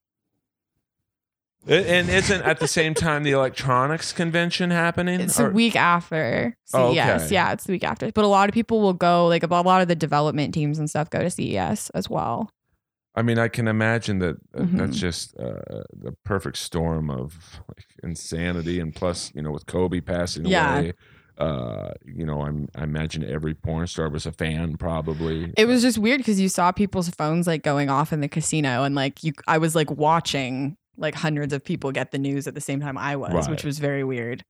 and isn't at the same time the electronics convention happening? It's Or- a week after Oh, CES. okay. Yeah, it's the week after. But a lot of people will go, like a lot of the development teams and stuff go to CES as well. I mean, I can imagine that uh, Mhm. that's just uh, the perfect storm of like insanity, and plus, you know, with Kobe passing Yeah. away, uh, you know, I'm I imagine every porn star was a fan, probably. It was just weird because you saw people's phones like going off in the casino and like you I was like watching like hundreds of people get the news at the same time I was, Right. which was very weird.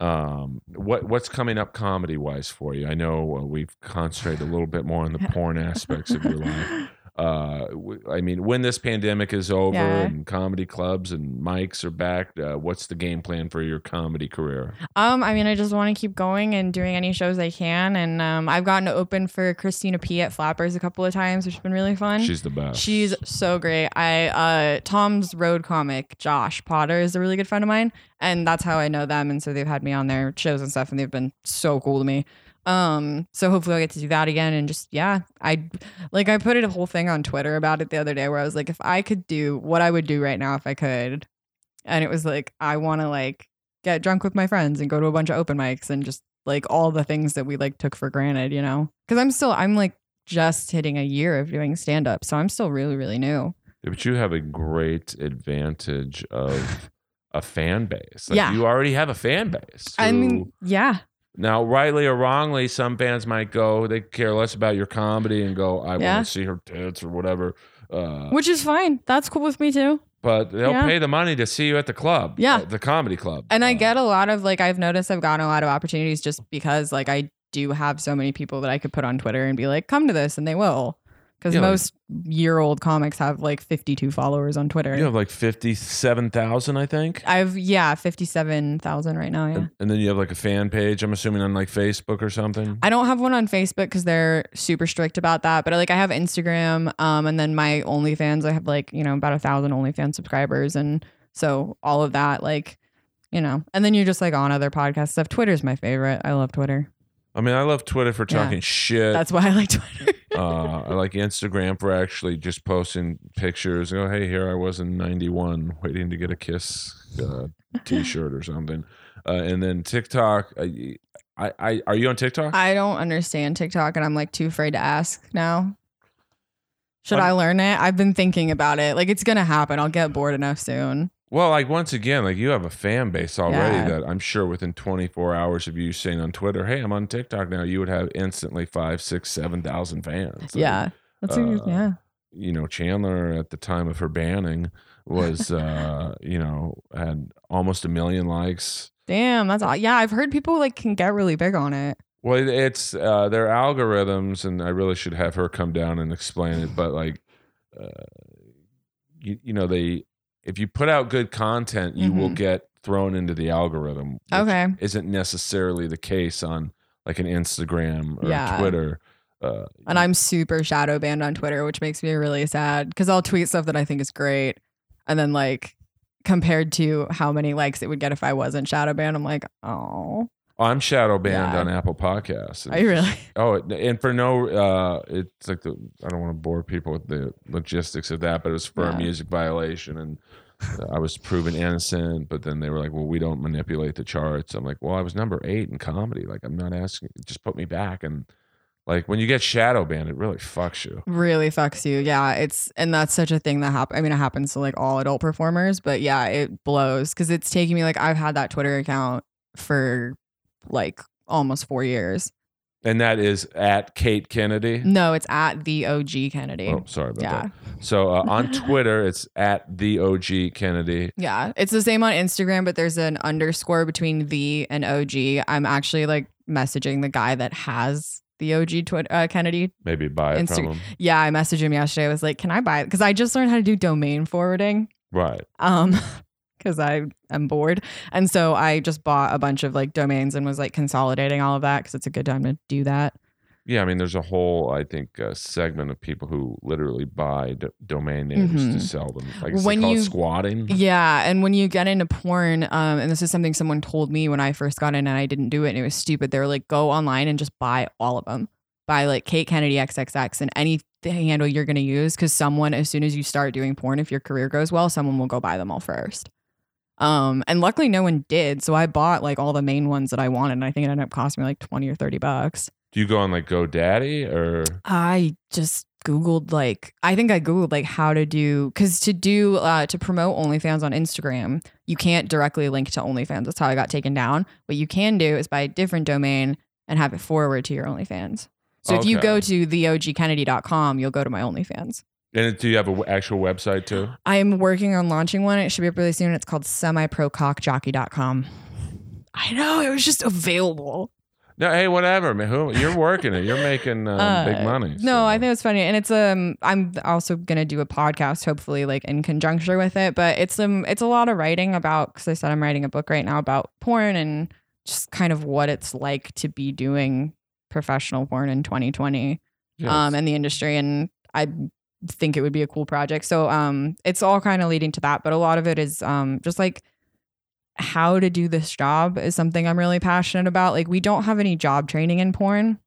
Um, what what's coming up comedy wise for you? I know uh, we've concentrated a little bit more on the [LAUGHS] porn aspects of your life. Uh, I mean, when this pandemic is over Yeah. and comedy clubs and mics are back, uh, what's the game plan for your comedy career? Um, I mean, I just want to keep going and doing any shows I can, and um, I've gotten to open for Christina P at Flappers a couple of times, which has been really fun. She's the best. She's so great. I uh Tom's road comic, Josh Potter, is a really good friend of mine. And that's how I know them. And so they've had me on their shows and stuff, and they've been so cool to me. Um, so hopefully I'll get to do that again. And just yeah, I like I put it a whole thing on Twitter about it the other day where I was like, if I could do what I would do right now if I could. And it was like, I wanna like get drunk with my friends and go to a bunch of open mics and just like all the things that we like took for granted, you know? Cause I'm still I'm like just hitting a year of doing stand up. So I'm still really, really new. Yeah, but you have a great advantage of a fan base. Like, Yeah. you already have a fan base. I mean, yeah. Now, rightly or wrongly, some fans might go, they care less about your comedy and go, I Yeah. want to see her tits or whatever. Uh, Which is fine. That's cool with me too. but they'll Yeah. pay the money to see you at the club. Yeah. uh, the comedy club. And I Uh, get a lot of like I've noticed I've gotten a lot of opportunities just because like I do have so many people that I could put on Twitter and be like, come to this and they will. Because Yeah, like- most year old comics have like 52 followers on Twitter. You have like 57,000, I think. I've yeah, 57,000 right now. Yeah. And, and then you have like a fan page, I'm assuming on like Facebook or something. I don't have one on Facebook because they're super strict about that. But like I have Instagram, um, and then my OnlyFans. I have like you know about a thousand OnlyFans subscribers, and so all of that, like, you know, and then you're just like on other podcast stuff. Twitter's my favorite. I love Twitter. I mean, I love Twitter for Yeah. talking shit. That's why I like Twitter. [LAUGHS] uh, I like Instagram for actually just posting pictures. Oh, hey, here I was in '91, waiting to get a Kiss uh, [LAUGHS] T-shirt or something. Uh, and then TikTok. I, I, I, are you on TikTok? I don't understand TikTok, and I'm like too afraid to ask now. Should Um, I learn it? I've been thinking about it. Like it's gonna happen. I'll get bored enough soon. Well, like once again, like you have a fan base already Yeah. that I'm sure within 24 hours of you saying on Twitter, "Hey, I'm on TikTok now," you would have instantly five, six, seven thousand fans. Like, yeah. That's a, uh, yeah. you know, Chandler at the time of her banning was, uh, [LAUGHS] you know, had almost a million likes. Damn, that's all. Yeah, I've heard people like can get really big on it. Well, it- it's uh, their algorithms, and I really should have her come down and explain it. But like, uh, you, you know, they if you put out good content, you will Mhm. get thrown into the algorithm. Okay. isn't necessarily the case on like an Instagram or Yeah. Twitter. Uh, And I'm super shadow banned on Twitter, which makes me really sad because I'll tweet stuff that I think is great. And then, like, compared to how many likes it would get if I wasn't shadow banned, I'm like, oh, I'm shadow banned Yeah. on Apple Podcasts. you really? Oh, and for no, uh, it's like the I don't want to bore people with the logistics of that, but it was for Yeah. a music violation, and uh, I was proven innocent. But then they were like, "Well, we don't manipulate the charts." I'm like, "Well, I was number eight in comedy. Like, I'm not asking. Just put me back." And like when you get shadow banned, it really fucks you. Really fucks you. Yeah. It's, and that's such a thing that happens. I mean, it happens to like all adult performers, but yeah, it blows because it's taking me like, I've had that Twitter account for like almost four years. And that is at Kate Kennedy. No, it's at the OG Kennedy. Oh, sorry about yeah. that. So uh, on [LAUGHS] Twitter, it's at the OG Kennedy. Yeah, it's the same on Instagram, but there's an underscore between the and OG. I'm actually like messaging the guy that has the OG Twitter uh, Kennedy. Maybe buy it Insta- from him. Yeah, I messaged him yesterday. I was like, "Can I buy it?" Because I just learned how to do domain forwarding. Right. Um, because I am bored, and so I just bought a bunch of like domains and was like consolidating all of that because it's a good time to do that. Yeah, I mean, there's a whole, I think, uh, segment of people who literally buy d- domain names Mhm. to sell them. Like, When you- squatting? Yeah, and when you get into porn, um, and this is something someone told me when I first got in, and I didn't do it, and it was stupid. They were like, go online and just buy all of them. Buy like Kate Kennedy XXX and any handle you're gonna use, because someone, as soon as you start doing porn, if your career goes well, someone will go buy them all first. Um, and luckily no one did, so I bought like all the main ones that I wanted, and I think it ended up costing me like twenty or thirty bucks. Do you go on like GoDaddy or? I just googled like I think I googled like how to do because to do uh, to promote OnlyFans on Instagram, you can't directly link to OnlyFans. That's how I got taken down. What you can do is buy a different domain and have it forward to your OnlyFans. So if you go to theogkennedy.com, you'll go to my OnlyFans. And do you have an actual website too? I am working on launching one. It should be up really soon. It's called semiprocockjockey.com. I know it was just available. No, hey, whatever, man. Who you're working it? You're making uh, big money. No. I think it's funny, and it's um. I'm also gonna do a podcast, hopefully, like in conjunction with it. But it's um, it's a lot of writing about because I said I'm writing a book right now about porn and just kind of what it's like to be doing professional porn in 2020 Yes. um in the industry, and I think it would be a cool project. So um, it's all kind of leading to that, but a lot of it is um just like how to do this job is something I'm really passionate about. Like we don't have any job training in porn.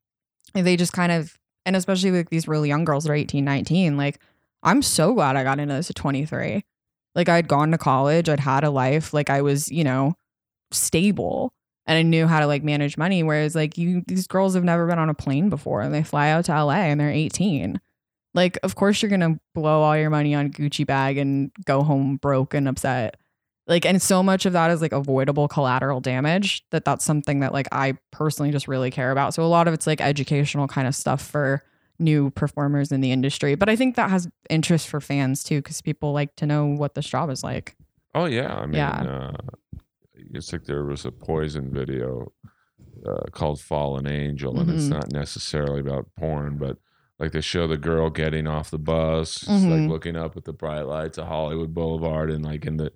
They just kind of and especially with these really young girls that are 18, 19, like I'm so glad I got into this at 23. Like I'd gone to college, I'd had a life, like I was, you know, stable and I knew how to like manage money. Whereas like you these girls have never been on a plane before and they fly out to LA and they're 18. Like, of course you're gonna blow all your money on Gucci bag and go home broke and upset. Like and so much of that is like avoidable collateral damage that that's something that like i personally just really care about. So a lot of it's like educational kind of stuff for new performers in the industry. But i think that has interest for fans too because people like to know what this job is like. Oh yeah, I mean, Yeah. uh, it's like there was a Poison video uh, called "Fallen Angel," and it's Mhm. not necessarily about porn, but like they show the girl getting off the bus, Mhm. like looking up at the bright lights of Hollywood Boulevard, and like in the,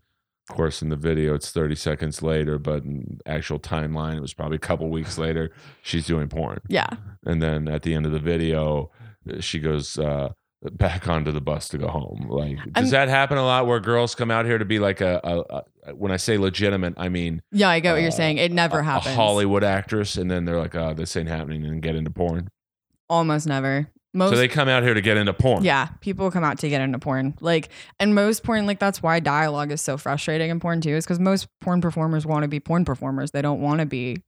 of course, in the video it's thirty seconds later, but in actual timeline it was probably a couple weeks [LAUGHS] later. She's doing porn, yeah and then at the end of the video, uh, she goes. Uh, back onto the bus to go home like does I'm- that happen a lot where girls come out here to be like a, a, a when i say legitimate i mean yeah i get what Uh, you're saying it never a, happens a hollywood actress and then they're like oh this ain't happening and get into porn almost never most so they come out here to get into porn Yeah, people come out to get into porn. Like, and most porn, like that's why dialogue is so frustrating in porn too, is because most porn performers want to be porn performers. They don't want to be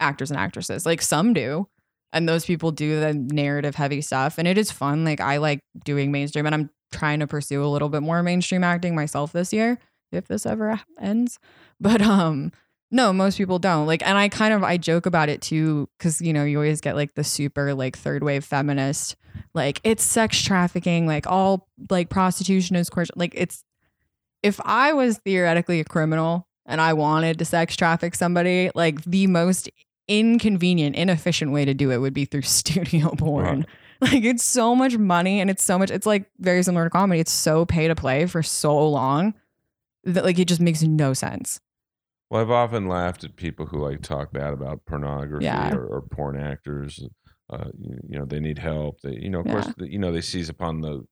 actors and actresses. Like some do, and those people do the narrative heavy stuff, and it is fun. Like I like doing mainstream, and I'm trying to pursue a little bit more mainstream acting myself this year, if this ever ends. But um, no, most people don't. Like, and I kind of I joke about it too, because you know you always get like the super like third wave feminist like it's sex trafficking like all like prostitution is coercion like it's if i was theoretically a criminal and i wanted to sex traffic somebody like the most inconvenient inefficient way to do it would be through [LAUGHS] studio porn. Like it's so much money and it's so much it's like very similar to comedy. It's so pay to play for so long that like it just makes no sense well i've often laughed at people who like talk bad about pornography Yeah. or, or porn actors uh, you, you know they need help they you know of course Yeah. you know they seize upon the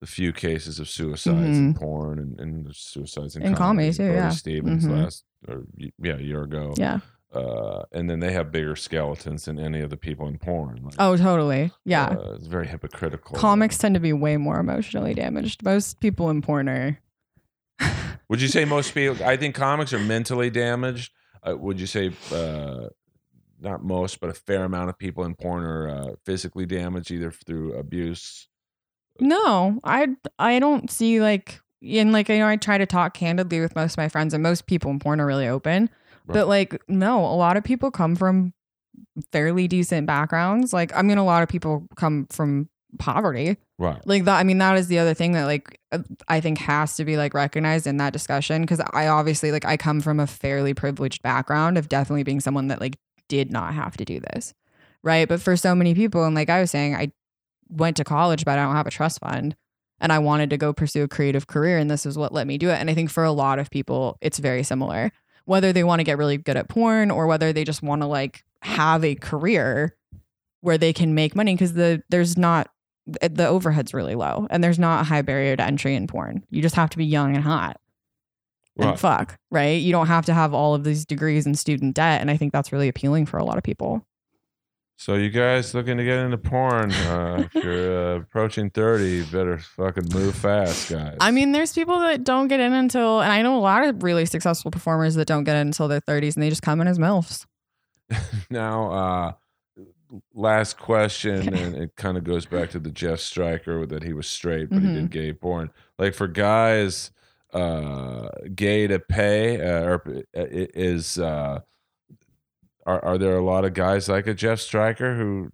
the few cases of suicides in Mhm. porn and, and suicides in, In comedy, too, Brody yeah. Stevens Mhm. last or yeah a year ago yeah uh, and then they have bigger skeletons than any of the people in porn. Like, oh totally yeah uh, it's very hypocritical. comics tend to be way more emotionally damaged most people in porn are [LAUGHS] Would you say most people? I think comics are mentally damaged. Uh, would you say uh, not most, but a fair amount of people in porn are uh, physically damaged, either through abuse? No, I I don't see like in like you know I try to talk candidly with most of my friends and most people in porn are really open. Right. But like no, a lot of people come from fairly decent backgrounds. Like I mean a lot of people come from poverty. Right. Like that I mean that is the other thing that like I think has to be like recognized in that discussion cuz I obviously like I come from a fairly privileged background of definitely being someone that like did not have to do this. Right? But for so many people and like I was saying I went to college, but I don't have a trust fund. And I wanted to go pursue a creative career, and this is what let me do it. And I think for a lot of people, it's very similar. Whether they want to get really good at porn or whether they just want to like have a career where they can make money, because the there's not the overhead's really low, and there's not a high barrier to entry in porn. You just have to be young and hot and fuck, right? You don't have to have all of these degrees and student debt, and I think that's really appealing for a lot of people. So you guys looking to get into porn? Uh, if you're uh, [LAUGHS] approaching thirty, you better fucking move fast, guys. I mean, there's people that don't get in until, and I know a lot of really successful performers that don't get in until their 30s and they just come in as MILFs. [LAUGHS] now uh last question [LAUGHS] and it kind of goes back to the Jeff Stryker that he was straight but he Mhm. did gay porn like for guys uh gay to pay uh, or uh, is uh are, are there a lot of guys like a Jeff Stryker who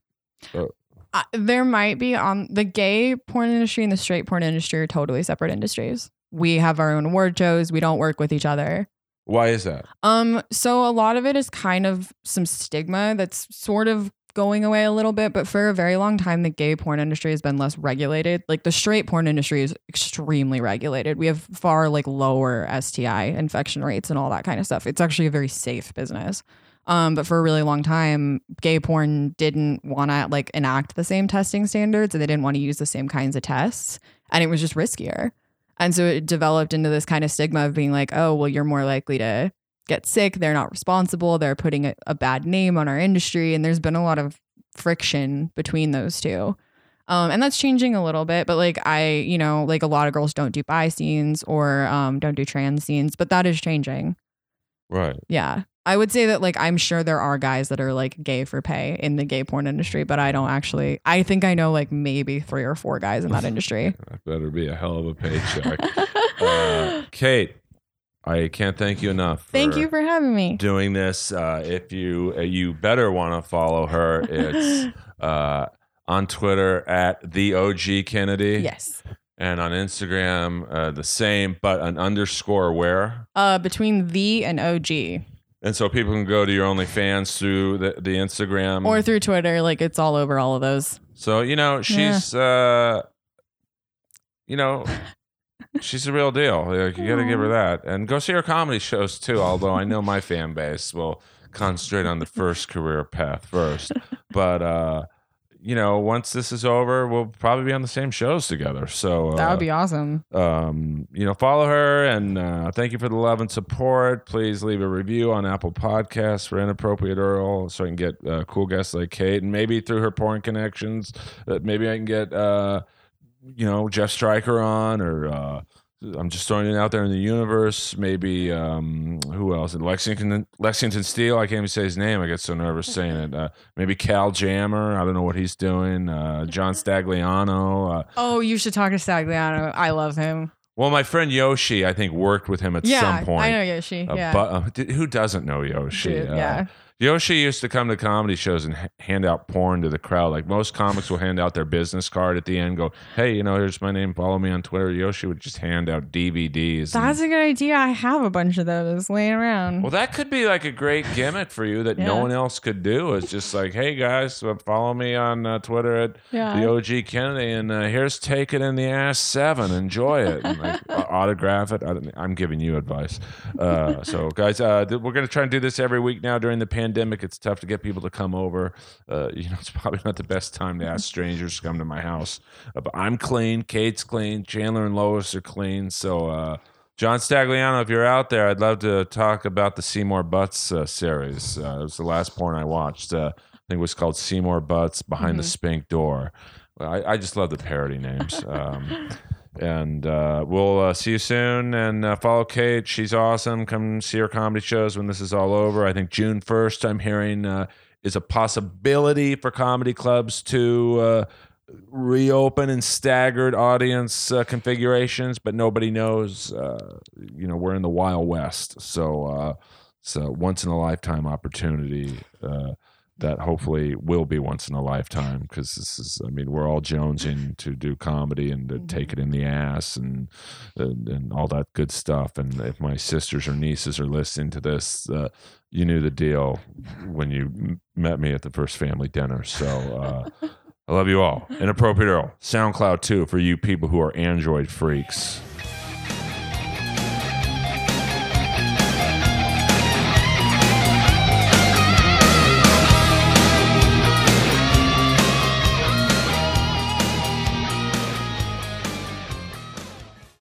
Uh, there might be on the gay porn industry and the straight porn industry are totally separate industries. We have our own award shows. We don't work with each other. Why is that? Um, so a lot of it is kind of some stigma that's sort of going away a little bit, but for a very long time, the gay porn industry has been less regulated. Like the straight porn industry is extremely regulated. We have far like lower STI infection rates and all that kind of stuff. It's actually a very safe business. Um, but for a really long time, gay porn didn't want to like enact the same testing standards and they didn't want to use the same kinds of tests. And it was just riskier. And so it developed into this kind of stigma of being like, oh, well, you're more likely to get sick. They're not responsible. They're putting a, a bad name on our industry. And there's been a lot of friction between those two. Um, and that's changing a little bit, but like I, you know, like a lot of girls don't do bi scenes or um, don't do trans scenes, but that is changing. Right. Yeah. I would say that like I'm sure there are guys that are like gay for pay in the gay porn industry, but I don't actually I think I know like maybe three or four guys in that [LAUGHS] industry. That better be a hell of a paycheck. [LAUGHS] uh, Kate, I can't thank you enough. Thank you for having me. doing this. Uh, if you uh, you better want to follow her, [LAUGHS] it's uh, on Twitter at the OG Kennedy. Yes. And on Instagram, uh, the same, but an underscore where. Uh between the and OG And so people can go to your OnlyFans through the, the Instagram. or through Twitter, like it's all over all of those. so, you know, she's, uh, you know, she's a real deal. Like, you got to give her that. And go see her comedy shows too, although I know my [LAUGHS] fan base will concentrate on the first career path first. But, uh, you know, once this is over, we'll probably be on the same shows together. So uh, That would be awesome. um, you know, follow her and uh, thank you for the love and support. Please leave a review on Apple Podcasts for Inappropriate Earl so I can get uh, cool guests like Kate and maybe through her porn connections, uh, maybe I can get, uh, you know, Jeff Stryker on or uh, I'm just throwing it out there in the universe. Maybe um, who else? Lexington Lexington Steele. I can't even say his name. I get so nervous [LAUGHS] saying it. Uh, maybe Cal Jammer. I don't know what he's doing. Uh, John Stagliano. Uh, Oh, you should talk to Stagliano. I love him. well, my friend Yoshi, I think, worked with him at yeah, some point. I know Yoshi. Uh, yeah. but uh, who doesn't know Yoshi? Dude, Uh, yeah. Yoshi used to come to comedy shows and hand out porn to the crowd. Like most comics will hand out their business card at the end, go, "Hey, you know, here's my name. Follow me on Twitter." Yoshi would just hand out DVDs. and- That's a good idea. I have a bunch of those laying around. well, that could be like a great gimmick for you that no one else could do. It's just like, "Hey guys, uh, follow me on uh, Twitter at yeah. the OG Kennedy, and uh, here's Take It in the Ass 7. Enjoy it. And, like, [LAUGHS] autograph it. I don't, I'm giving you advice. Uh, so, guys, uh, we're going to try and do this every week now during the pandemic. Pandemic, it's tough to get people to come over. Uh, you know, [LAUGHS] it's probably not the best time to ask strangers to come to my house. Uh, but I'm clean. Kate's clean. Chandler and Lois are clean. So, uh, John Stagliano, if you're out there, I'd love to talk about the Seymour Butts uh, series. Uh, it was the last porn I watched. Uh, I think it was called Seymour Butts Behind the Mhm. Spink Door. Well, I, I just love the parody names. [LAUGHS] Um, and uh, we'll uh, see you soon. And uh, follow Kate. She's awesome. Come see her comedy shows when this is all over. I think June 1st, I'm hearing, uh, is a possibility for comedy clubs to. Uh, reopen in staggered audience uh, configurations but nobody knows you know we're in the wild west so so once in a lifetime opportunity that hopefully will be once in a lifetime because this is i mean we're all jonesing to do comedy and to take it in the ass and, and and all that good stuff and if my sisters or nieces are listening to this uh you knew the deal when you m- met me at the first family dinner so uh I love you all. Inappropriate Earl. SoundCloud too for you people who are Android freaks.